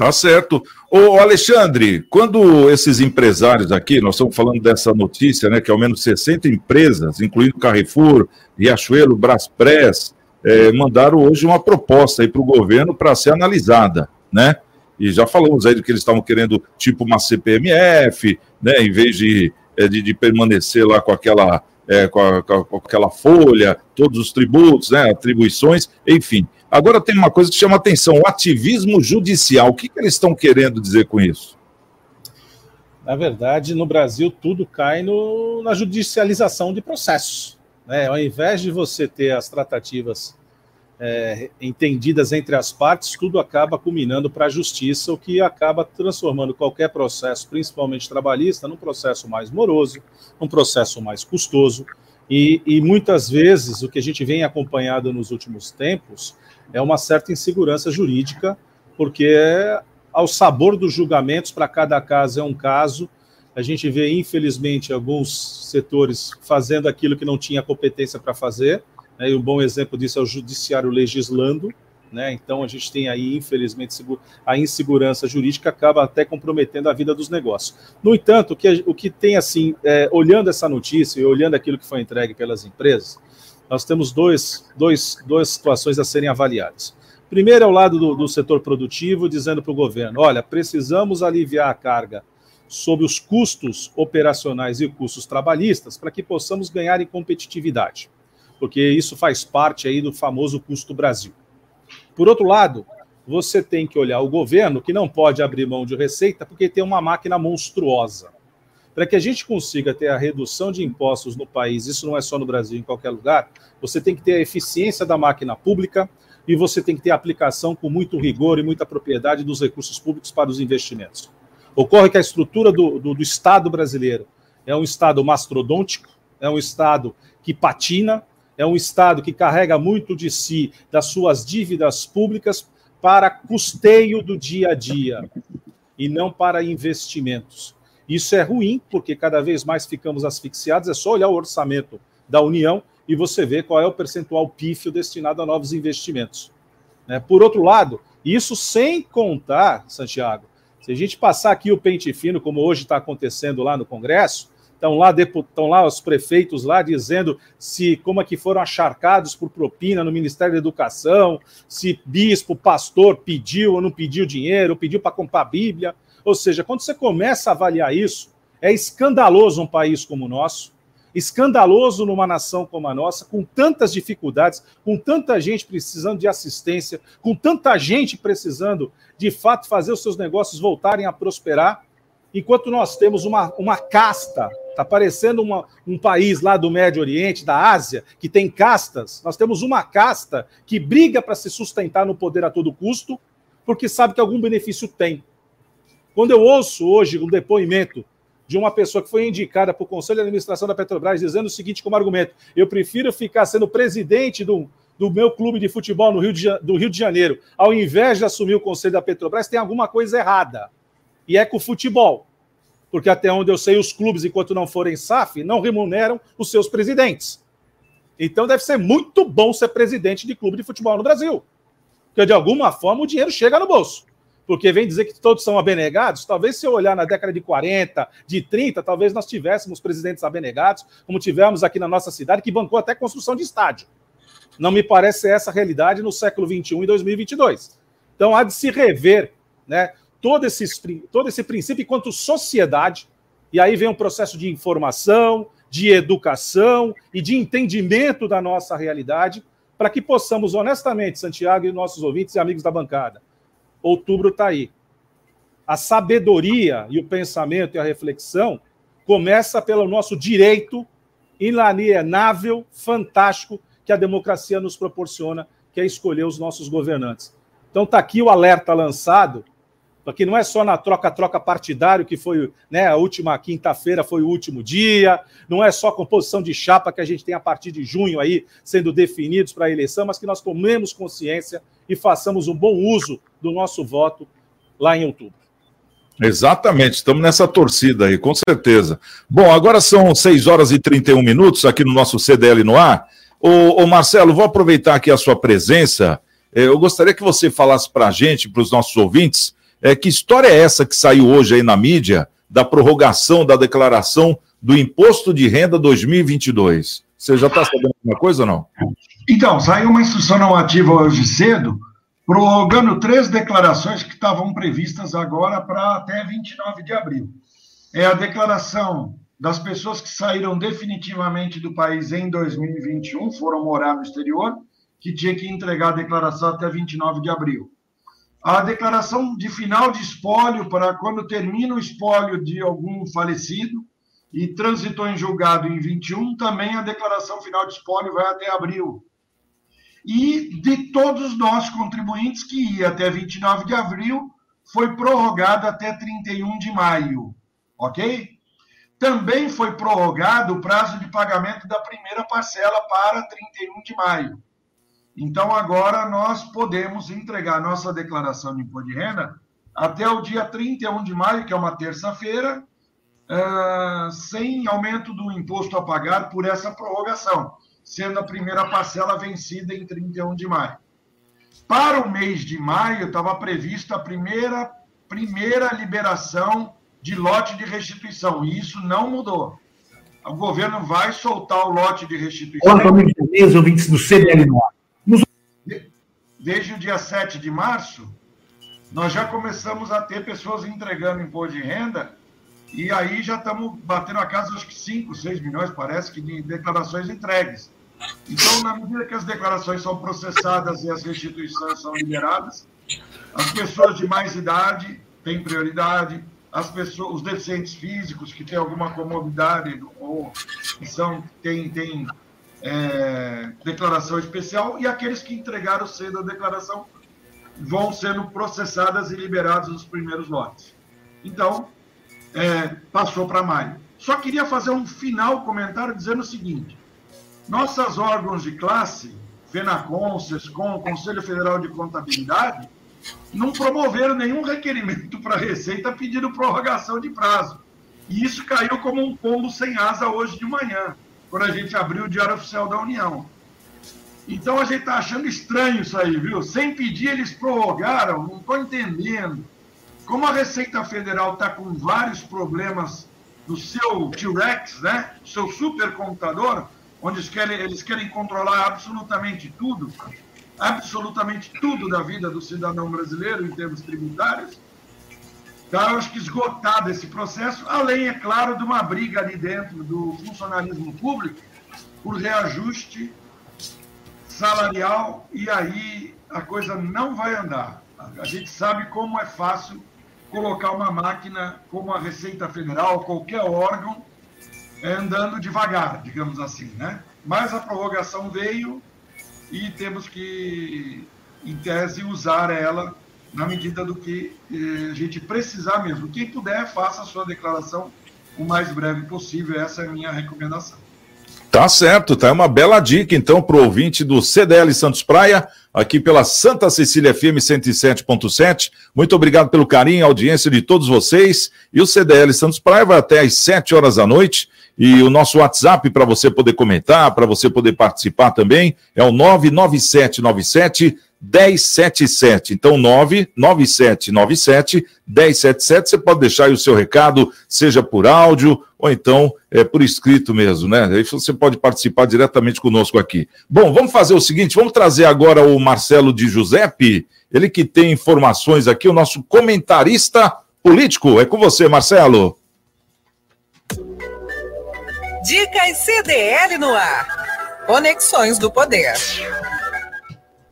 Tá certo. Ô Alexandre, quando esses empresários aqui, nós estamos falando dessa notícia, né, que ao menos 60 empresas, incluindo Carrefour, Riachuelo, Braspress, é, mandaram hoje uma proposta aí para o governo para ser analisada, né? E já falamos aí do que eles estavam querendo, tipo uma CPMF, né, em vez de, é, de, de permanecer lá com aquela, é, com, a, com aquela folha, todos os tributos, né, atribuições, enfim. Agora tem uma coisa que chama atenção: o ativismo judicial. O que, que eles estão querendo dizer com isso? Na verdade, no Brasil, tudo cai no, na judicialização de processos. Né? Ao invés de você ter as tratativas é, entendidas entre as partes, tudo acaba culminando para a justiça, o que acaba transformando qualquer processo, principalmente trabalhista, num processo mais moroso, um processo mais custoso. E, e muitas vezes o que a gente vem acompanhado nos últimos tempos é uma certa insegurança jurídica, porque ao sabor dos julgamentos, para cada caso é um caso. A gente vê, infelizmente, alguns setores fazendo aquilo que não tinha competência para fazer, né, e um bom exemplo disso é o judiciário legislando. Né, então, a gente tem aí, infelizmente, a insegurança jurídica acaba até comprometendo a vida dos negócios. No entanto, o que, o que tem, assim, é, olhando essa notícia e olhando aquilo que foi entregue pelas empresas, nós temos dois, dois, duas situações a serem avaliadas. Primeiro é o lado do, do setor produtivo, dizendo para o governo: olha, precisamos aliviar a carga sobre os custos operacionais e custos trabalhistas para que possamos ganhar em competitividade, porque isso faz parte aí do famoso custo Brasil. Por outro lado, você tem que olhar o governo que não pode abrir mão de receita porque tem uma máquina monstruosa. Para que a gente consiga ter a redução de impostos no país, isso não é só no Brasil, em qualquer lugar, você tem que ter a eficiência da máquina pública e você tem que ter a aplicação com muito rigor e muita propriedade dos recursos públicos para os investimentos. Ocorre que a estrutura do, do, do Estado brasileiro é um Estado mastrodôntico, é um Estado que patina, é um Estado que carrega muito de si, das suas dívidas públicas, para custeio do dia a dia e não para investimentos. Isso é ruim, porque cada vez mais ficamos asfixiados. É só olhar o orçamento da União e você vê qual é o percentual pífio destinado a novos investimentos. Né? Por outro lado, isso sem contar, Santiago, se a gente passar aqui o pente fino, como hoje está acontecendo lá no Congresso, estão lá, estão lá os prefeitos lá dizendo se como é que foram acharcados por propina no Ministério da Educação, se bispo, pastor pediu ou não pediu dinheiro, pediu para comprar Bíblia. Ou seja, quando você começa a avaliar isso, é escandaloso um país como o nosso, escandaloso numa nação como a nossa, com tantas dificuldades, com tanta gente precisando de assistência, com tanta gente precisando de fato fazer os seus negócios voltarem a prosperar, enquanto nós temos uma, uma casta, está parecendo uma, um país lá do Médio Oriente, da Ásia, que tem castas, nós temos uma casta que briga para se sustentar no poder a todo custo, porque sabe que algum benefício tem. Quando eu ouço hoje um depoimento de uma pessoa que foi indicada para o Conselho de Administração da Petrobras dizendo o seguinte como argumento: eu prefiro ficar sendo presidente do, do meu clube de futebol no Rio de, do Rio de Janeiro, ao invés de assumir o Conselho da Petrobras, tem alguma coisa errada. E é com o futebol. Porque até onde eu sei, os clubes, enquanto não forem SAF, não remuneram os seus presidentes. Então deve ser muito bom ser presidente de clube de futebol no Brasil. Porque de alguma forma o dinheiro chega no bolso porque vem dizer que todos são abenegados. Talvez se eu olhar na década de 40, de 30, talvez nós tivéssemos presidentes abenegados, como tivemos aqui na nossa cidade, que bancou até construção de estádio. Não me parece essa realidade no século XXI e 2022. Então há de se rever né, todo, esse, todo esse princípio enquanto sociedade, e aí vem um processo de informação, de educação e de entendimento da nossa realidade, para que possamos honestamente, Santiago e nossos ouvintes e amigos da bancada, outubro está aí. A sabedoria e o pensamento e a reflexão começa pelo nosso direito inalienável, fantástico, que a democracia nos proporciona, que é escolher os nossos governantes. Então está aqui o alerta lançado, porque não é só na troca-troca partidário, que foi né, a última quinta-feira, foi o último dia, não é só composição de chapa que a gente tem a partir de junho aí sendo definidos para a eleição, mas que nós tomemos consciência e façamos um bom uso do nosso voto lá em outubro. Exatamente, estamos nessa torcida aí, com certeza. Bom, agora são 6 horas e 31 minutos aqui no nosso CDL no ar. Ô, ô Marcelo, vou aproveitar aqui a sua presença. É, eu gostaria que você falasse para a gente, para os nossos ouvintes, é, que história é essa que saiu hoje aí na mídia da prorrogação da declaração do Imposto de Renda 2022? Você já está sabendo alguma coisa ou não? Então, saiu uma instrução normativa hoje cedo prorrogando três declarações que estavam previstas agora para até 29 de abril. É a declaração das pessoas que saíram definitivamente do país em 2021, foram morar no exterior, que tinha que entregar a declaração até 29 de abril. A declaração de final de espólio para quando termina o espólio de algum falecido e transitou em julgado em 21, também a declaração final de espólio vai até abril e de todos nós contribuintes que ia até 29 de abril, foi prorrogado até 31 de maio, ok? Também foi prorrogado o prazo de pagamento da primeira parcela para 31 de maio. Então, agora nós podemos entregar nossa declaração de imposto de renda até o dia 31 de maio, que é uma terça-feira, uh, sem aumento do imposto a pagar por essa prorrogação sendo a primeira parcela vencida em 31 de maio. Para o mês de maio, estava prevista a primeira, primeira liberação de lote de restituição, e isso não mudou. O governo vai soltar o lote de restituição. Olá, mesa, ouvintes do CDL no ar. Desde o dia 7 de março, nós já começamos a ter pessoas entregando imposto de renda, e aí já estamos batendo a casa, acho que 5, 6 milhões, parece, que de declarações entregues. Então, na medida que as declarações são processadas e as restituições são liberadas, as pessoas de mais idade têm prioridade, as pessoas, os deficientes físicos que têm alguma comorbidade ou que são, têm, têm é, declaração especial e aqueles que entregaram cedo a declaração vão sendo processadas e liberadas nos primeiros lotes. Então, é, passou para maio. Só queria fazer um final comentário dizendo o seguinte: nossos órgãos de classe, FENACOM, SESCOM, Conselho Federal de Contabilidade, não promoveram nenhum requerimento para a Receita pedindo prorrogação de prazo. E isso caiu como um pombo sem asa hoje de manhã, quando a gente abriu o Diário Oficial da União. Então a gente está achando estranho isso aí, viu? Sem pedir, eles prorrogaram, não estou entendendo. Como a Receita Federal está com vários problemas no seu T-Rex, né? seu supercomputador, onde eles querem, eles querem controlar absolutamente tudo, absolutamente tudo da vida do cidadão brasileiro em termos tributários. Então, eu acho que esgotado esse processo, além, é claro, de uma briga ali dentro do funcionalismo público por reajuste salarial, e aí a coisa não vai andar. A gente sabe como é fácil colocar uma máquina como a Receita Federal, qualquer órgão, é, andando devagar, digamos assim, né? Mas a prorrogação veio e temos que, em tese, usar ela na medida do que eh, a gente precisar mesmo. Quem puder, faça a sua declaração o mais breve possível. Essa é a minha recomendação. Tá certo, tá? Uma bela dica, então, para o ouvinte do CDL Santos Praia, aqui pela Santa Cecília FM 107.7. Muito obrigado pelo carinho, audiência de todos vocês. E o CDL Santos Praia vai até às 7 horas da noite. E o nosso WhatsApp para você poder comentar, para você poder participar também, é o 99797 1077. Então, 99797 1077. Você pode deixar aí o seu recado, seja por áudio ou então é, por escrito mesmo, né? Aí você pode participar diretamente conosco aqui. Bom, vamos fazer o seguinte: vamos trazer agora o Marcelo de Giuseppe, ele que tem informações aqui, o nosso comentarista político. É com você, Marcelo. Dicas CDL no ar. Conexões do Poder.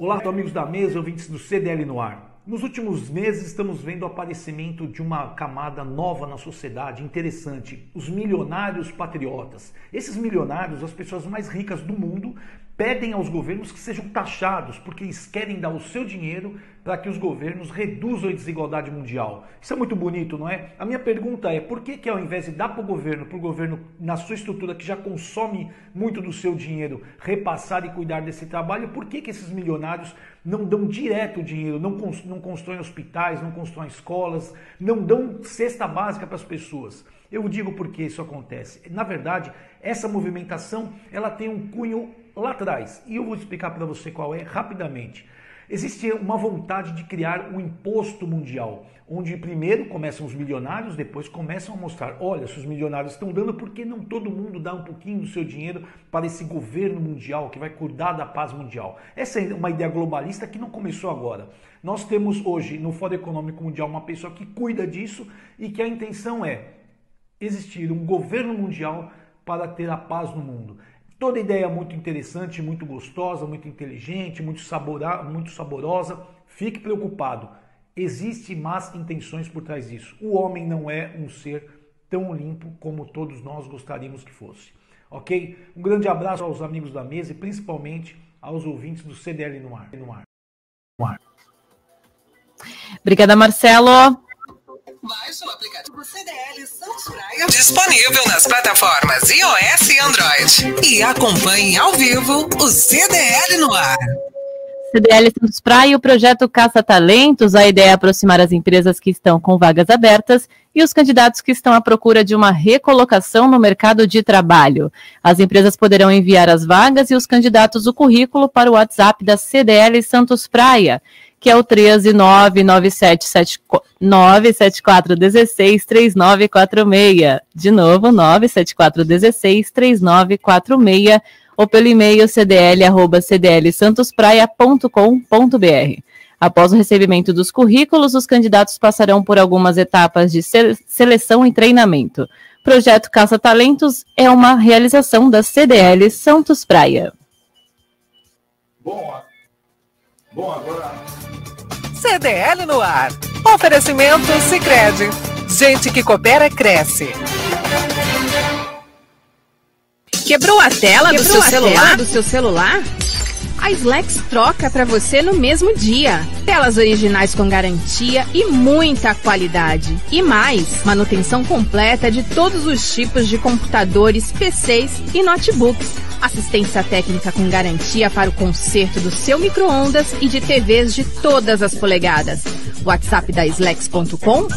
Olá, amigos da mesa, ouvintes do CDL no ar. Nos últimos meses, estamos vendo o aparecimento de uma camada nova na sociedade, interessante: os milionários patriotas. Esses milionários, as pessoas mais ricas do mundo, pedem aos governos que sejam taxados, porque eles querem dar o seu dinheiro para que os governos reduzam a desigualdade mundial. Isso é muito bonito, não é? A minha pergunta é: por que, que ao invés de dar para o governo, para o governo, na sua estrutura que já consome muito do seu dinheiro, repassar e cuidar desse trabalho, por que, que esses milionários não dão direto o dinheiro, não, não constroem hospitais, não constroem escolas, não dão cesta básica para as pessoas? Eu digo por que isso acontece. Na verdade, essa movimentação ela tem um cunho lá atrás e eu vou explicar para você qual é rapidamente. Existe uma vontade de criar um imposto mundial, onde primeiro começam os milionários, depois começam a mostrar: olha, se os milionários estão dando, por que não todo mundo dá um pouquinho do seu dinheiro para esse governo mundial que vai cuidar da paz mundial? Essa é uma ideia globalista que não começou agora. Nós temos hoje no Fórum Econômico Mundial uma pessoa que cuida disso e que a intenção é existir um governo mundial para ter a paz no mundo. Toda ideia muito interessante, muito gostosa, muito inteligente, muito, sabora, muito saborosa. Fique preocupado. Existem más intenções por trás disso. O homem não é um ser tão limpo como todos nós gostaríamos que fosse. Ok? Um grande abraço aos amigos da mesa e principalmente aos ouvintes do CDL no ar. No ar. No ar. Obrigada, Marcelo. Baixe o aplicativo CDL Santos Praia disponível nas plataformas iOS e Android. E acompanhe ao vivo o CDL no ar. CDL Santos Praia e o projeto Caça Talentos. A ideia é aproximar as empresas que estão com vagas abertas e os candidatos que estão à procura de uma recolocação no mercado de trabalho. As empresas poderão enviar as vagas e os candidatos o currículo para o WhatsApp da CDL Santos Praia que é o 13974163946. De novo, 974163946 ou pelo e-mail cdl@cdlsantospraia.com.br. Após o recebimento dos currículos, os candidatos passarão por algumas etapas de seleção e treinamento. Projeto Caça Talentos é uma realização da CDL Santos Praia. Bom, bom agora CDL no ar. Oferecimento Sicredi. Gente que coopera cresce. Quebrou a tela, Quebrou do, seu a celular? tela do seu celular? A Slex troca para você no mesmo dia. Telas originais com garantia e muita qualidade. E mais, manutenção completa de todos os tipos de computadores, PCs e notebooks. Assistência técnica com garantia para o conserto do seu micro-ondas e de TVs de todas as polegadas. WhatsApp da Slex.com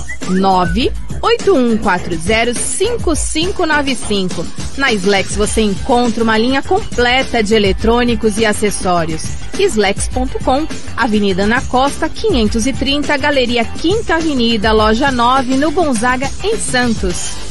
981405595. Na Slex você encontra uma linha completa de eletrônicos e acessórios. Slex.com, Avenida na Costa 530, Galeria Quinta Avenida, Loja 9, no Gonzaga, em Santos.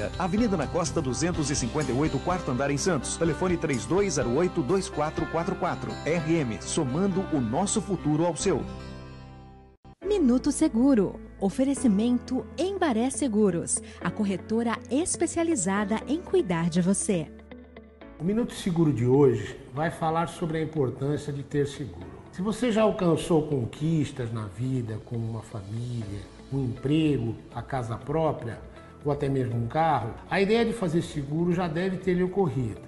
Avenida na Costa 258, quarto andar em Santos. Telefone 3208-2444. RM, somando o nosso futuro ao seu. Minuto Seguro. Oferecimento Embaré Seguros, a corretora especializada em cuidar de você. O Minuto Seguro de hoje vai falar sobre a importância de ter seguro. Se você já alcançou conquistas na vida, como uma família, um emprego, a casa própria, ou até mesmo um carro, a ideia de fazer seguro já deve ter lhe ocorrido.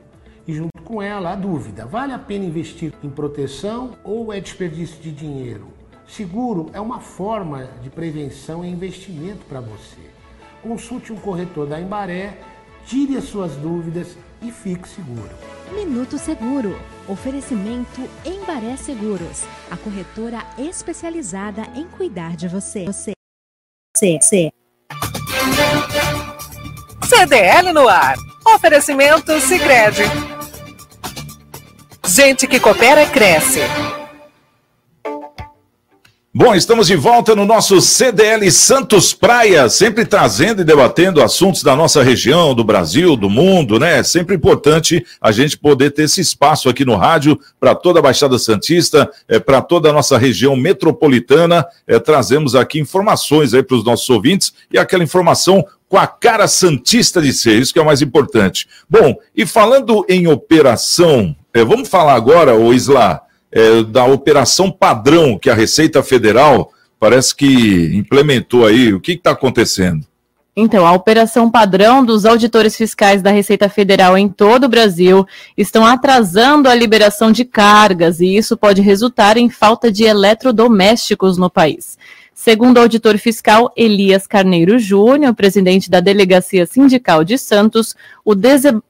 E junto com ela, a dúvida: vale a pena investir em proteção ou é desperdício de dinheiro? Seguro é uma forma de prevenção e investimento para você. Consulte um corretor da Embaré, tire as suas dúvidas e fique seguro. Minuto Seguro. Oferecimento Embaré Seguros, a corretora especializada em cuidar de você. Você. Você. você. CDL no ar. Oferecimento Sicredi. Gente que coopera cresce. Bom, estamos de volta no nosso CDL Santos Praia, sempre trazendo e debatendo assuntos da nossa região, do Brasil, do mundo, né? É sempre importante a gente poder ter esse espaço aqui no rádio para toda a Baixada Santista, é, para toda a nossa região metropolitana. É, trazemos aqui informações aí para os nossos ouvintes e aquela informação com a cara santista de ser, isso que é o mais importante. Bom, e falando em operação, é, vamos falar agora, o Isla, é, da operação padrão que a Receita Federal parece que implementou aí. O que está acontecendo? Então, a operação padrão dos auditores fiscais da Receita Federal em todo o Brasil estão atrasando a liberação de cargas e isso pode resultar em falta de eletrodomésticos no país. Segundo o auditor fiscal Elias Carneiro Júnior, presidente da Delegacia Sindical de Santos, o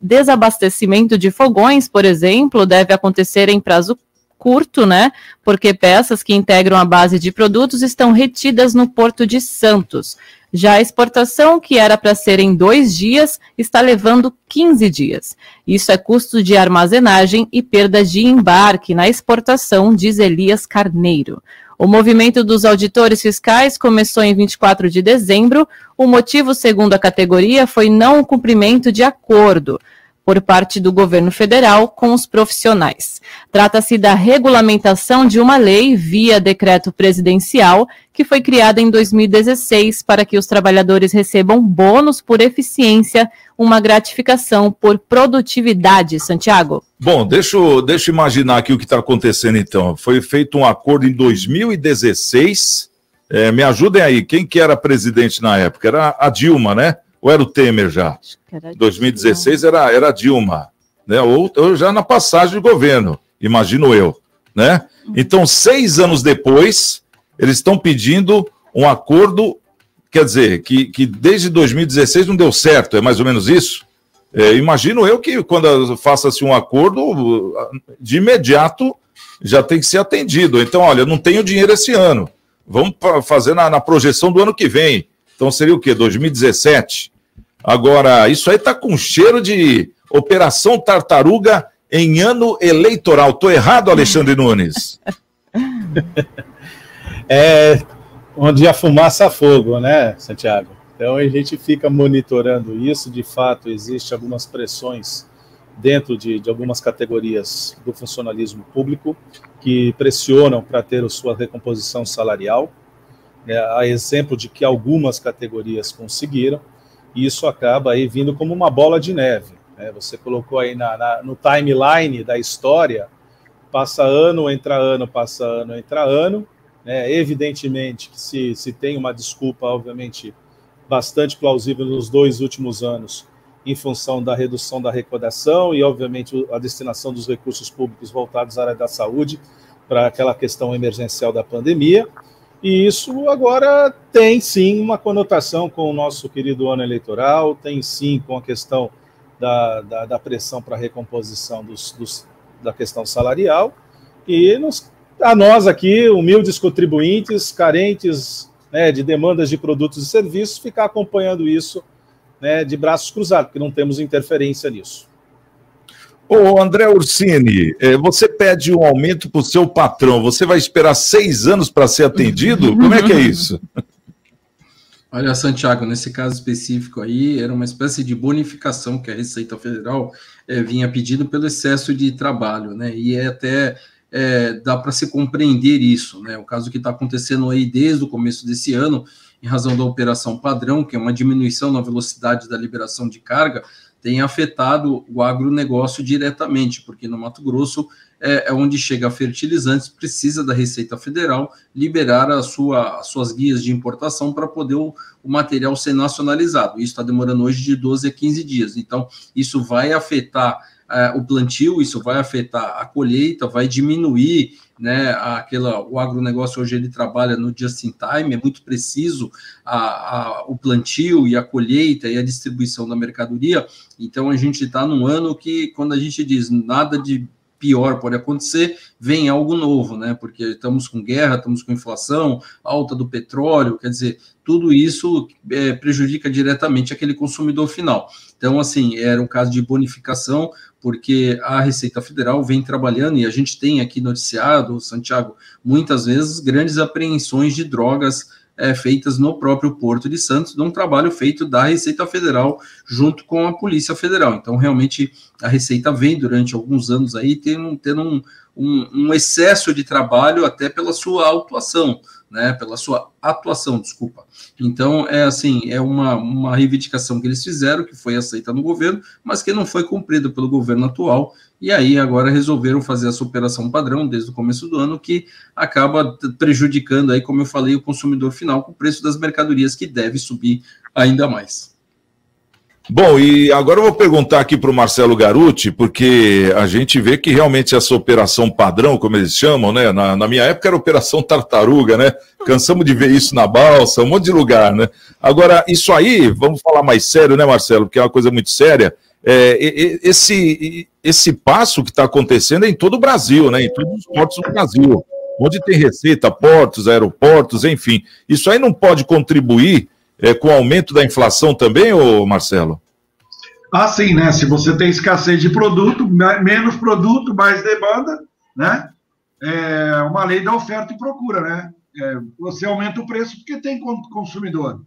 desabastecimento de fogões, por exemplo, deve acontecer em prazo curto, né? Porque peças que integram a base de produtos estão retidas no Porto de Santos. Já a exportação, que era para ser em dois dias, está levando 15 dias. Isso é custo de armazenagem e perda de embarque na exportação, diz Elias Carneiro. O movimento dos auditores fiscais começou em 24 de dezembro. O motivo, segundo a categoria, foi não cumprimento de acordo por parte do governo federal com os profissionais. Trata-se da regulamentação de uma lei via decreto presidencial que foi criada em 2016 para que os trabalhadores recebam bônus por eficiência, uma gratificação por produtividade, Santiago. Bom, deixa eu, deixa eu imaginar aqui o que está acontecendo então. Foi feito um acordo em 2016. É, me ajudem aí, quem que era presidente na época? Era a Dilma, né? Ou era o Temer já? 2016 era, era Dilma, né? Ou, ou já na passagem de governo, imagino eu, né? Então, seis anos depois, eles estão pedindo um acordo, quer dizer, que, que desde 2016 não deu certo, é mais ou menos isso? É, imagino eu que quando faça-se um acordo, de imediato já tem que ser atendido. Então, olha, não tenho dinheiro esse ano. Vamos fazer na, na projeção do ano que vem. Então seria o quê? 2017? Agora, isso aí tá com cheiro de Operação Tartaruga em ano eleitoral. Tô errado, Alexandre Nunes? é onde a fumaça a fogo, né, Santiago? Então a gente fica monitorando isso. De fato, existem algumas pressões dentro de, de algumas categorias do funcionalismo público que pressionam para ter a sua recomposição salarial. É, a exemplo de que algumas categorias conseguiram e isso acaba aí vindo como uma bola de neve. Né? Você colocou aí na, na, no timeline da história, passa ano, entra ano, passa ano, entra ano. Né? Evidentemente que se, se tem uma desculpa, obviamente, bastante plausível nos dois últimos anos, em função da redução da arrecadação e, obviamente, a destinação dos recursos públicos voltados à área da saúde para aquela questão emergencial da pandemia. E isso agora tem sim uma conotação com o nosso querido ano eleitoral, tem sim com a questão da, da, da pressão para a recomposição dos, dos, da questão salarial. E nos, a nós aqui, humildes contribuintes, carentes né, de demandas de produtos e serviços, ficar acompanhando isso né, de braços cruzados, porque não temos interferência nisso. Ô, André Ursini, é, você pede um aumento para o seu patrão, você vai esperar seis anos para ser atendido? Como é que é isso? Olha, Santiago, nesse caso específico aí, era uma espécie de bonificação que a Receita Federal é, vinha pedindo pelo excesso de trabalho, né? E é até é, dá para se compreender isso, né? O caso que está acontecendo aí desde o começo desse ano, em razão da operação padrão, que é uma diminuição na velocidade da liberação de carga, tem afetado o agronegócio diretamente, porque no Mato Grosso é, é onde chega fertilizantes, precisa da Receita Federal liberar a sua, as suas guias de importação para poder o, o, material ser nacionalizado. Isso está demorando hoje de 12 a 15 dias. Então, isso vai afetar é, o plantio, isso vai afetar a colheita, vai diminuir né, aquela, o agronegócio hoje ele trabalha no just in time, é muito preciso a, a, o plantio e a colheita e a distribuição da mercadoria, então a gente está num ano que, quando a gente diz nada de pior pode acontecer, vem algo novo, né? Porque estamos com guerra, estamos com inflação, alta do petróleo, quer dizer, tudo isso é, prejudica diretamente aquele consumidor final. Então, assim, era um caso de bonificação, porque a Receita Federal vem trabalhando e a gente tem aqui noticiado, Santiago, muitas vezes grandes apreensões de drogas é, feitas no próprio Porto de Santos, de um trabalho feito da Receita Federal junto com a Polícia Federal. Então, realmente, a Receita vem durante alguns anos aí tendo, tendo um, um, um excesso de trabalho até pela sua autuação, né, pela sua atuação, desculpa. Então, é assim, é uma, uma reivindicação que eles fizeram, que foi aceita no governo, mas que não foi cumprida pelo governo atual, e aí agora resolveram fazer essa operação padrão desde o começo do ano, que acaba prejudicando aí, como eu falei, o consumidor final com o preço das mercadorias, que deve subir ainda mais. Bom, e agora eu vou perguntar aqui para o Marcelo Garuti, porque a gente vê que realmente essa operação padrão, como eles chamam, né? Na, na, minha época era operação tartaruga, né? Cansamos de ver isso na balsa, um monte de lugar, né? Agora, isso aí, vamos falar mais sério, né, Marcelo? Porque é uma coisa muito séria. É, esse, esse passo que está acontecendo é em todo o Brasil, né? Em todos os portos do Brasil. Onde tem receita, portos, aeroportos, enfim. Isso aí não pode contribuir é, com o aumento da inflação também, ô Marcelo? Ah, sim, né? Se você tem escassez de produto, menos produto, mais demanda, né? É uma lei da oferta e procura, né? É, você aumenta o preço porque tem consumidor.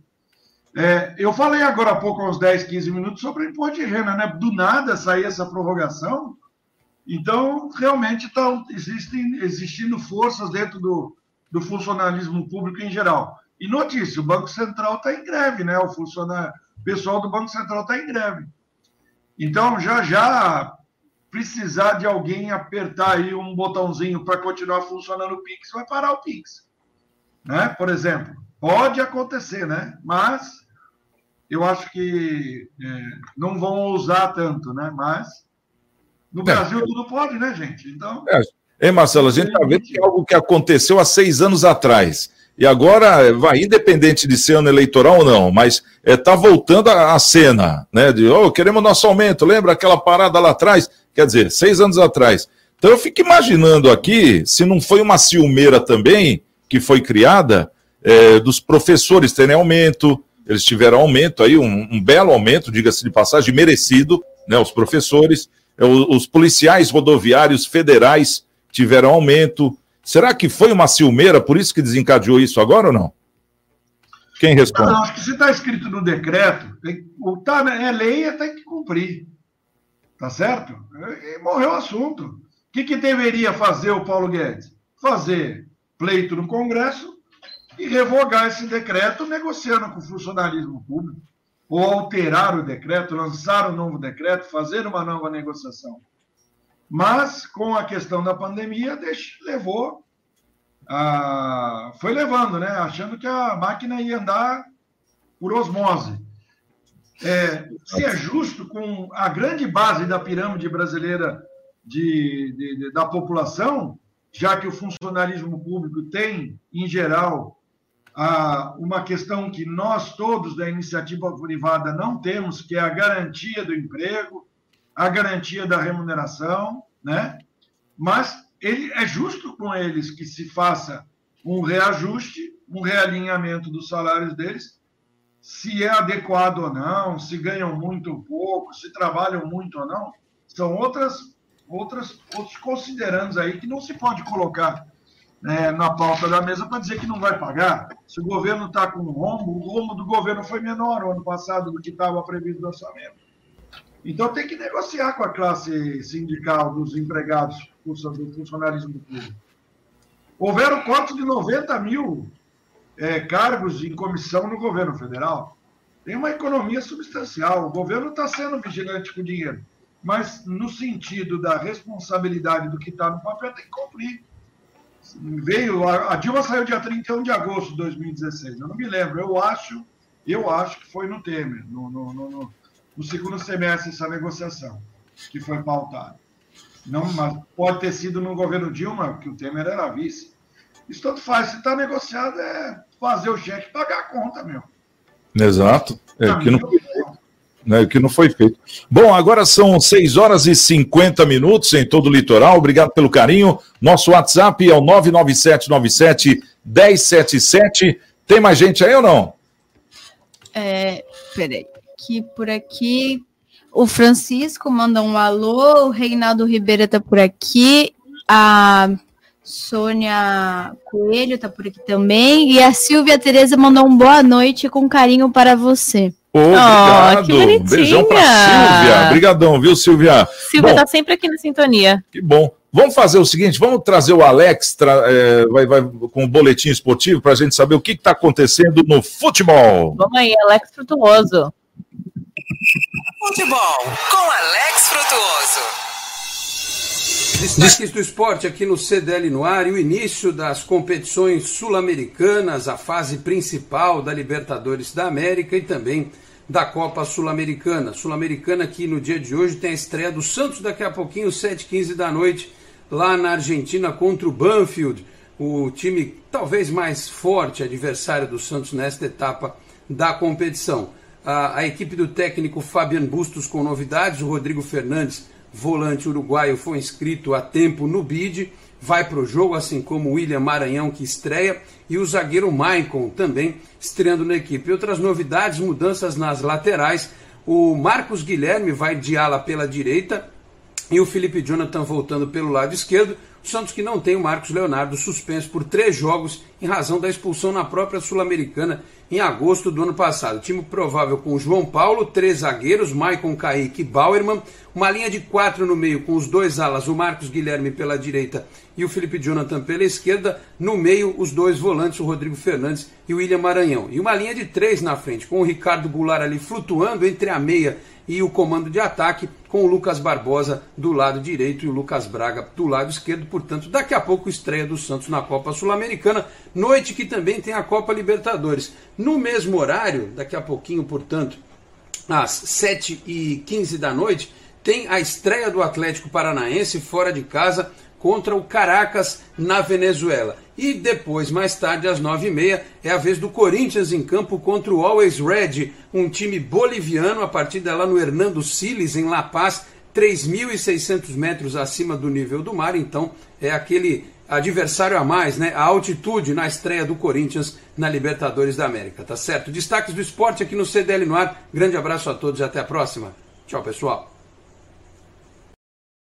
É, eu falei agora há pouco, uns 10, 15 minutos, sobre o imposto de renda, né? Do nada sair essa prorrogação. Então, realmente estão existem, existindo forças dentro do, do funcionalismo público em geral. E notícia, o Banco Central está em greve, né? O funcionário, o pessoal do Banco Central está em greve. Então, já já precisar de alguém apertar aí um botãozinho para continuar funcionando o Pix, vai parar o Pix. Né? Por exemplo, pode acontecer, né? Mas eu acho que é, não vão usar tanto, né? Mas no é. Brasil tudo pode, né, gente? Então. É. Ei, Marcelo, a gente está vendo que é algo que aconteceu há seis anos atrás e agora vai, independente de ser ano eleitoral ou não, mas está é, tá voltando à cena, né? De oh, queremos nosso aumento, lembra aquela parada lá atrás? Quer dizer, seis anos atrás. Então eu fico imaginando aqui se não foi uma ciumeira também que foi criada é, dos professores terem aumento, eles tiveram aumento aí, um, um belo aumento, diga-se de passagem, merecido, né? Os professores, é, os, os policiais rodoviários federais tiveram aumento. Será que foi uma ciumeira, por isso que desencadeou isso agora ou não? Quem responde? Não, acho que se está escrito no decreto, tem, tá, é lei, tem que cumprir. Tá certo? E morreu o assunto. O que, que deveria fazer o Paulo Guedes? Fazer pleito no Congresso e revogar esse decreto negociando com o funcionalismo público. Ou alterar o decreto, lançar um novo decreto, fazer uma nova negociação. Mas, com a questão da pandemia, levou. A, foi levando, né? Achando que a máquina ia andar por osmose. É, se é justo com a grande base da pirâmide brasileira de, de, de, da população, já que o funcionalismo público tem, em geral, a, uma questão que nós todos da iniciativa privada não temos, que é a garantia do emprego, a garantia da remuneração, né? Mas ele é justo com eles que se faça um reajuste, um realinhamento dos salários deles, se é adequado ou não, se ganham muito ou pouco, se trabalham muito ou não, são outras outras outros considerandos aí que não se pode colocar né, na pauta da mesa para dizer que não vai pagar. Se o governo está com rombo, o rombo do governo foi menor ano passado do que estava previsto no orçamento. Então tem que negociar com a classe sindical dos empregados do funcionalismo público. Houveram cortes de 90 mil é, cargos em comissão no governo federal. Tem uma economia substancial. O governo está sendo vigilante com dinheiro. Mas, no sentido da responsabilidade do que está no papel, tem que cumprir. Veio, a Dilma saiu dia 31 de agosto de 2016. Eu não me lembro. Eu acho, eu acho que foi no Temer, no, no, no no segundo semestre essa negociação que foi pautada. Não, mas pode ter sido no governo Dilma, que o Temer era vice. Isso tanto faz. Se está negociado, é fazer o cheque pagar a conta, meu. Exato. É, que não... né, que não foi feito. Bom, agora são 6 horas e 50 minutos em todo o litoral. Obrigado pelo carinho. Nosso WhatsApp é o 99797 1077. Tem mais gente aí ou não? É, peraí, que por aqui o Francisco manda um alô, o Reinaldo Ribeiro tá por aqui, a Sônia Coelho tá por aqui também, e a Silvia Tereza mandou um boa noite com carinho para você. Obrigado. que bonitinha. Beijão pra Silvia. Obrigadão, viu, Silvia? Silvia Bom, tá sempre aqui na sintonia. Que bom. Vamos fazer o seguinte, vamos trazer o Alex tra- é, vai, vai, com o boletim esportivo para a gente saber o que está acontecendo no futebol. Vamos aí, Alex Frutuoso. Futebol com Alex Frutuoso. Destaques do esporte aqui no CDL no ar e o início das competições sul-americanas, a fase principal da Libertadores da América e também da Copa Sul-Americana. Sul-Americana que no dia de hoje tem a estreia do Santos daqui a pouquinho, 7h15 da noite, lá na Argentina contra o Banfield, o time talvez mais forte adversário do Santos nesta etapa da competição. A, a equipe do técnico Fabian Bustos com novidades, o Rodrigo Fernandes volante uruguaio foi inscrito a tempo no bid, vai para o jogo, assim como o William Maranhão, que estreia, e o zagueiro Maicon também estreando na equipe. Outras novidades, mudanças nas laterais, o Marcos Guilherme vai de ala pela direita e o Felipe Jonathan voltando pelo lado esquerdo. O Santos que não tem o Marcos Leonardo suspenso por três jogos em razão da expulsão na própria Sul-Americana em agosto do ano passado. Time provável com João Paulo, três zagueiros, Maicon Kaique e Bauerman, uma linha de quatro no meio com os dois alas, o Marcos Guilherme pela direita e o Felipe Jonathan pela esquerda, no meio os dois volantes, o Rodrigo Fernandes e o William Maranhão. E uma linha de três na frente, com o Ricardo Goulart ali flutuando entre a meia e o comando de ataque, com o Lucas Barbosa do lado direito e o Lucas Braga do lado esquerdo. Portanto, daqui a pouco estreia do Santos na Copa Sul-Americana, noite que também tem a Copa Libertadores. No mesmo horário, daqui a pouquinho, portanto, às 7h15 da noite, tem a estreia do Atlético Paranaense fora de casa contra o Caracas na Venezuela. E depois, mais tarde, às 9h30, é a vez do Corinthians em campo contra o Always Red, um time boliviano, a partida lá no Hernando Siles, em La Paz, 3.600 metros acima do nível do mar, então é aquele adversário a mais, né? A altitude na estreia do Corinthians na Libertadores da América, tá certo? Destaques do esporte aqui no CDL no ar. Grande abraço a todos e até a próxima. Tchau, pessoal.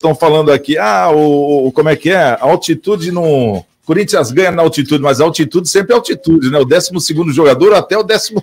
Estão falando aqui, ah, o, o- como é que é? A altitude no. Corinthians ganha na altitude, mas a altitude sempre é altitude, né? O 12 jogador até o 13,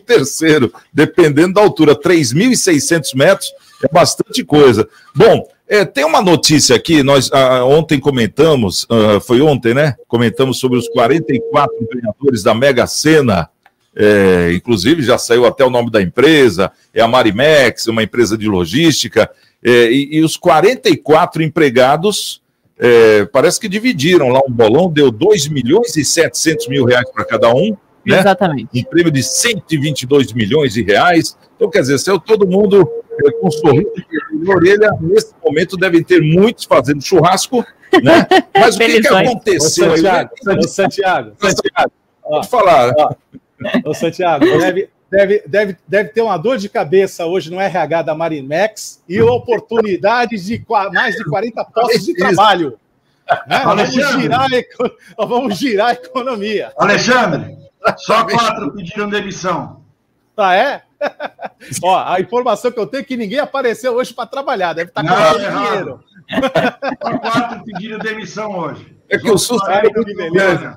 dependendo da altura. 3.600 metros é bastante coisa. Bom, é, tem uma notícia aqui, nós ah, ontem comentamos, ah, foi ontem, né? Comentamos sobre os 44 ganhadores da Mega Sena. É, inclusive já saiu até o nome da empresa, é a Marimex, uma empresa de logística, é, e, e os 44 empregados é, parece que dividiram lá um bolão, deu 2 milhões e 700 mil reais para cada um. Né? Exatamente. Um prêmio de 122 milhões de reais. Então, quer dizer, saiu todo mundo é, com um sorriso de orelha. Nesse momento, devem ter muitos fazendo churrasco, né? Mas o que, que aconteceu Ô, aí? Santiago, ô, Santiago, Santiago, pode falar. Ô, Santiago, deve, deve, deve, deve ter uma dor de cabeça hoje no RH da Marimex e oportunidades de mais de 40 postos de trabalho. Né? Vamos, girar vamos girar a economia. Alexandre, só quatro pediram demissão. Ah, é? Ó, a informação que eu tenho é que ninguém apareceu hoje para trabalhar. Deve estar Não, com errado. dinheiro. Só quatro pediram demissão hoje. É que o susto Ai, é que beleza.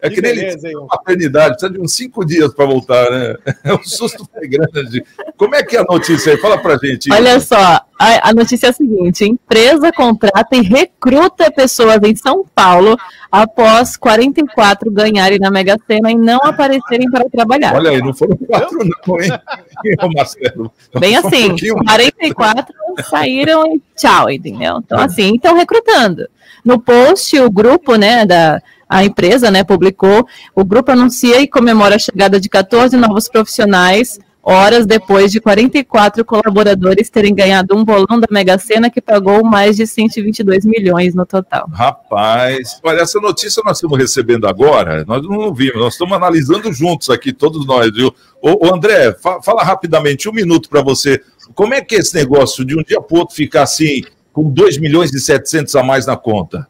É que, Que nem beleza, ele paternidade, precisa de uns cinco dias para voltar, né? É um susto foi grande. Como é que é a notícia aí? Fala pra gente. Olha só, a, a notícia é a seguinte: empresa contrata e recruta pessoas em São Paulo após 44 ganharem na Mega Sena e não aparecerem para trabalhar. Olha aí, não foram quatro, não, hein? Marcelo. Bem um assim, mais. 44 saíram e tchau, entendeu? Então, assim, estão recrutando. No post, o grupo, né, da a empresa, né, publicou, o grupo anuncia e comemora a chegada de 14 novos profissionais, horas depois de 44 colaboradores terem ganhado um bolão da Mega Sena que pagou mais de 122 milhões no total. Rapaz, olha, essa notícia nós estamos recebendo agora, nós não vimos, nós estamos analisando juntos aqui, todos nós, viu? Ô, André, fa- fala rapidamente, um minuto para você. como é que é esse negócio de um dia para outro ficar assim, com 2 milhões e 700 a mais na conta?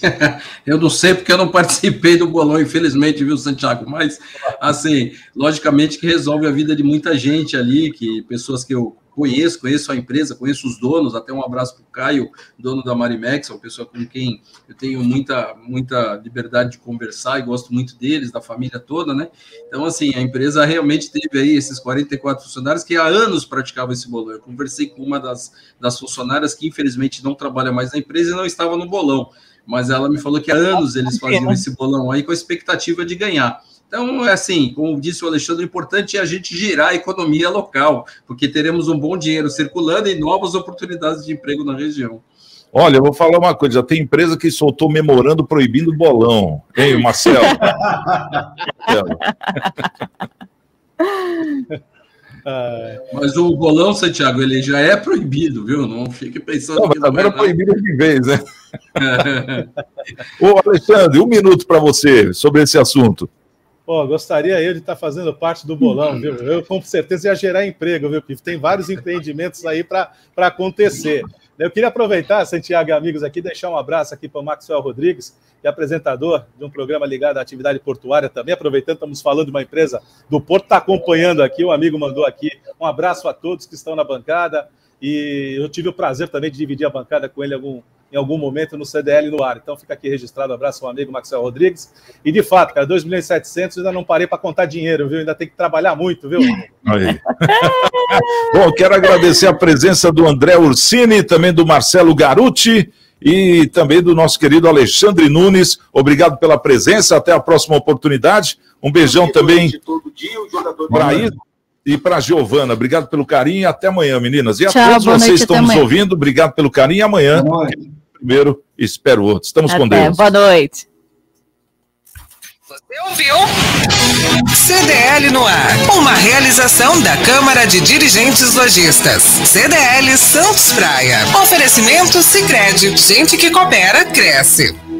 eu não sei porque eu não participei do bolão, infelizmente, viu, Santiago? Mas, assim, logicamente que resolve a vida de muita gente ali, que pessoas que eu conheço, conheço a empresa, conheço os donos, até um abraço para o Caio, dono da Marimex, é uma pessoa com quem eu tenho muita, muita liberdade de conversar e gosto muito deles, da família toda, né? Então, assim, a empresa realmente teve aí esses 44 funcionários que há anos praticavam esse bolão. Eu conversei com uma das, das funcionárias que, infelizmente, não trabalha mais na empresa e não estava no bolão mas ela me falou que há anos eles faziam esse bolão aí com a expectativa de ganhar. Então, é assim, como disse o Alexandre, o importante é a gente girar a economia local, porque teremos um bom dinheiro circulando e novas oportunidades de emprego na região. Olha, eu vou falar uma coisa, já tem empresa que soltou memorando proibindo bolão. Hein, Marcelo? Marcelo. Mas o bolão, Santiago, ele já é proibido, viu? Não fique pensando não, que não agora é proibido de vez, né? Ô, Alexandre, um minuto para você sobre esse assunto. Gostaria eu de estar fazendo parte do bolão, viu? Eu com certeza ia gerar emprego, viu, Pif? Tem vários empreendimentos aí para acontecer. Eu queria aproveitar, Santiago e amigos aqui, deixar um abraço aqui para o Maxwell Rodrigues, que é apresentador de um programa ligado à atividade portuária também. Aproveitando, estamos falando de uma empresa do Porto, está acompanhando aqui, um amigo mandou aqui. Um abraço a todos que estão na bancada. E eu tive o prazer também de dividir a bancada com ele algum, em algum momento no CDL no ar. Então fica aqui registrado, um abraço ao amigo Maxwell Rodrigues. E de fato, cara, 2 milhões e 700, ainda não parei para contar dinheiro, viu? Ainda tem que trabalhar muito, viu? Aí. Bom, quero agradecer a presença do André Ursini, também do Marcelo Garuti e também do nosso querido Alexandre Nunes. Obrigado pela presença, até a próxima oportunidade. Um beijão também para e para a Giovana. Obrigado pelo carinho e até amanhã, meninas. E a Tchau, todos vocês que estão nos ouvindo, obrigado pelo carinho e amanhã primeiro, espero outro. Estamos Até. com Deus. Boa noite. Você ouviu? CDL no ar. Uma realização da Câmara de Dirigentes Lojistas. CDL Santos Praia. Oferecimento Sicredi. Gente que coopera, cresce.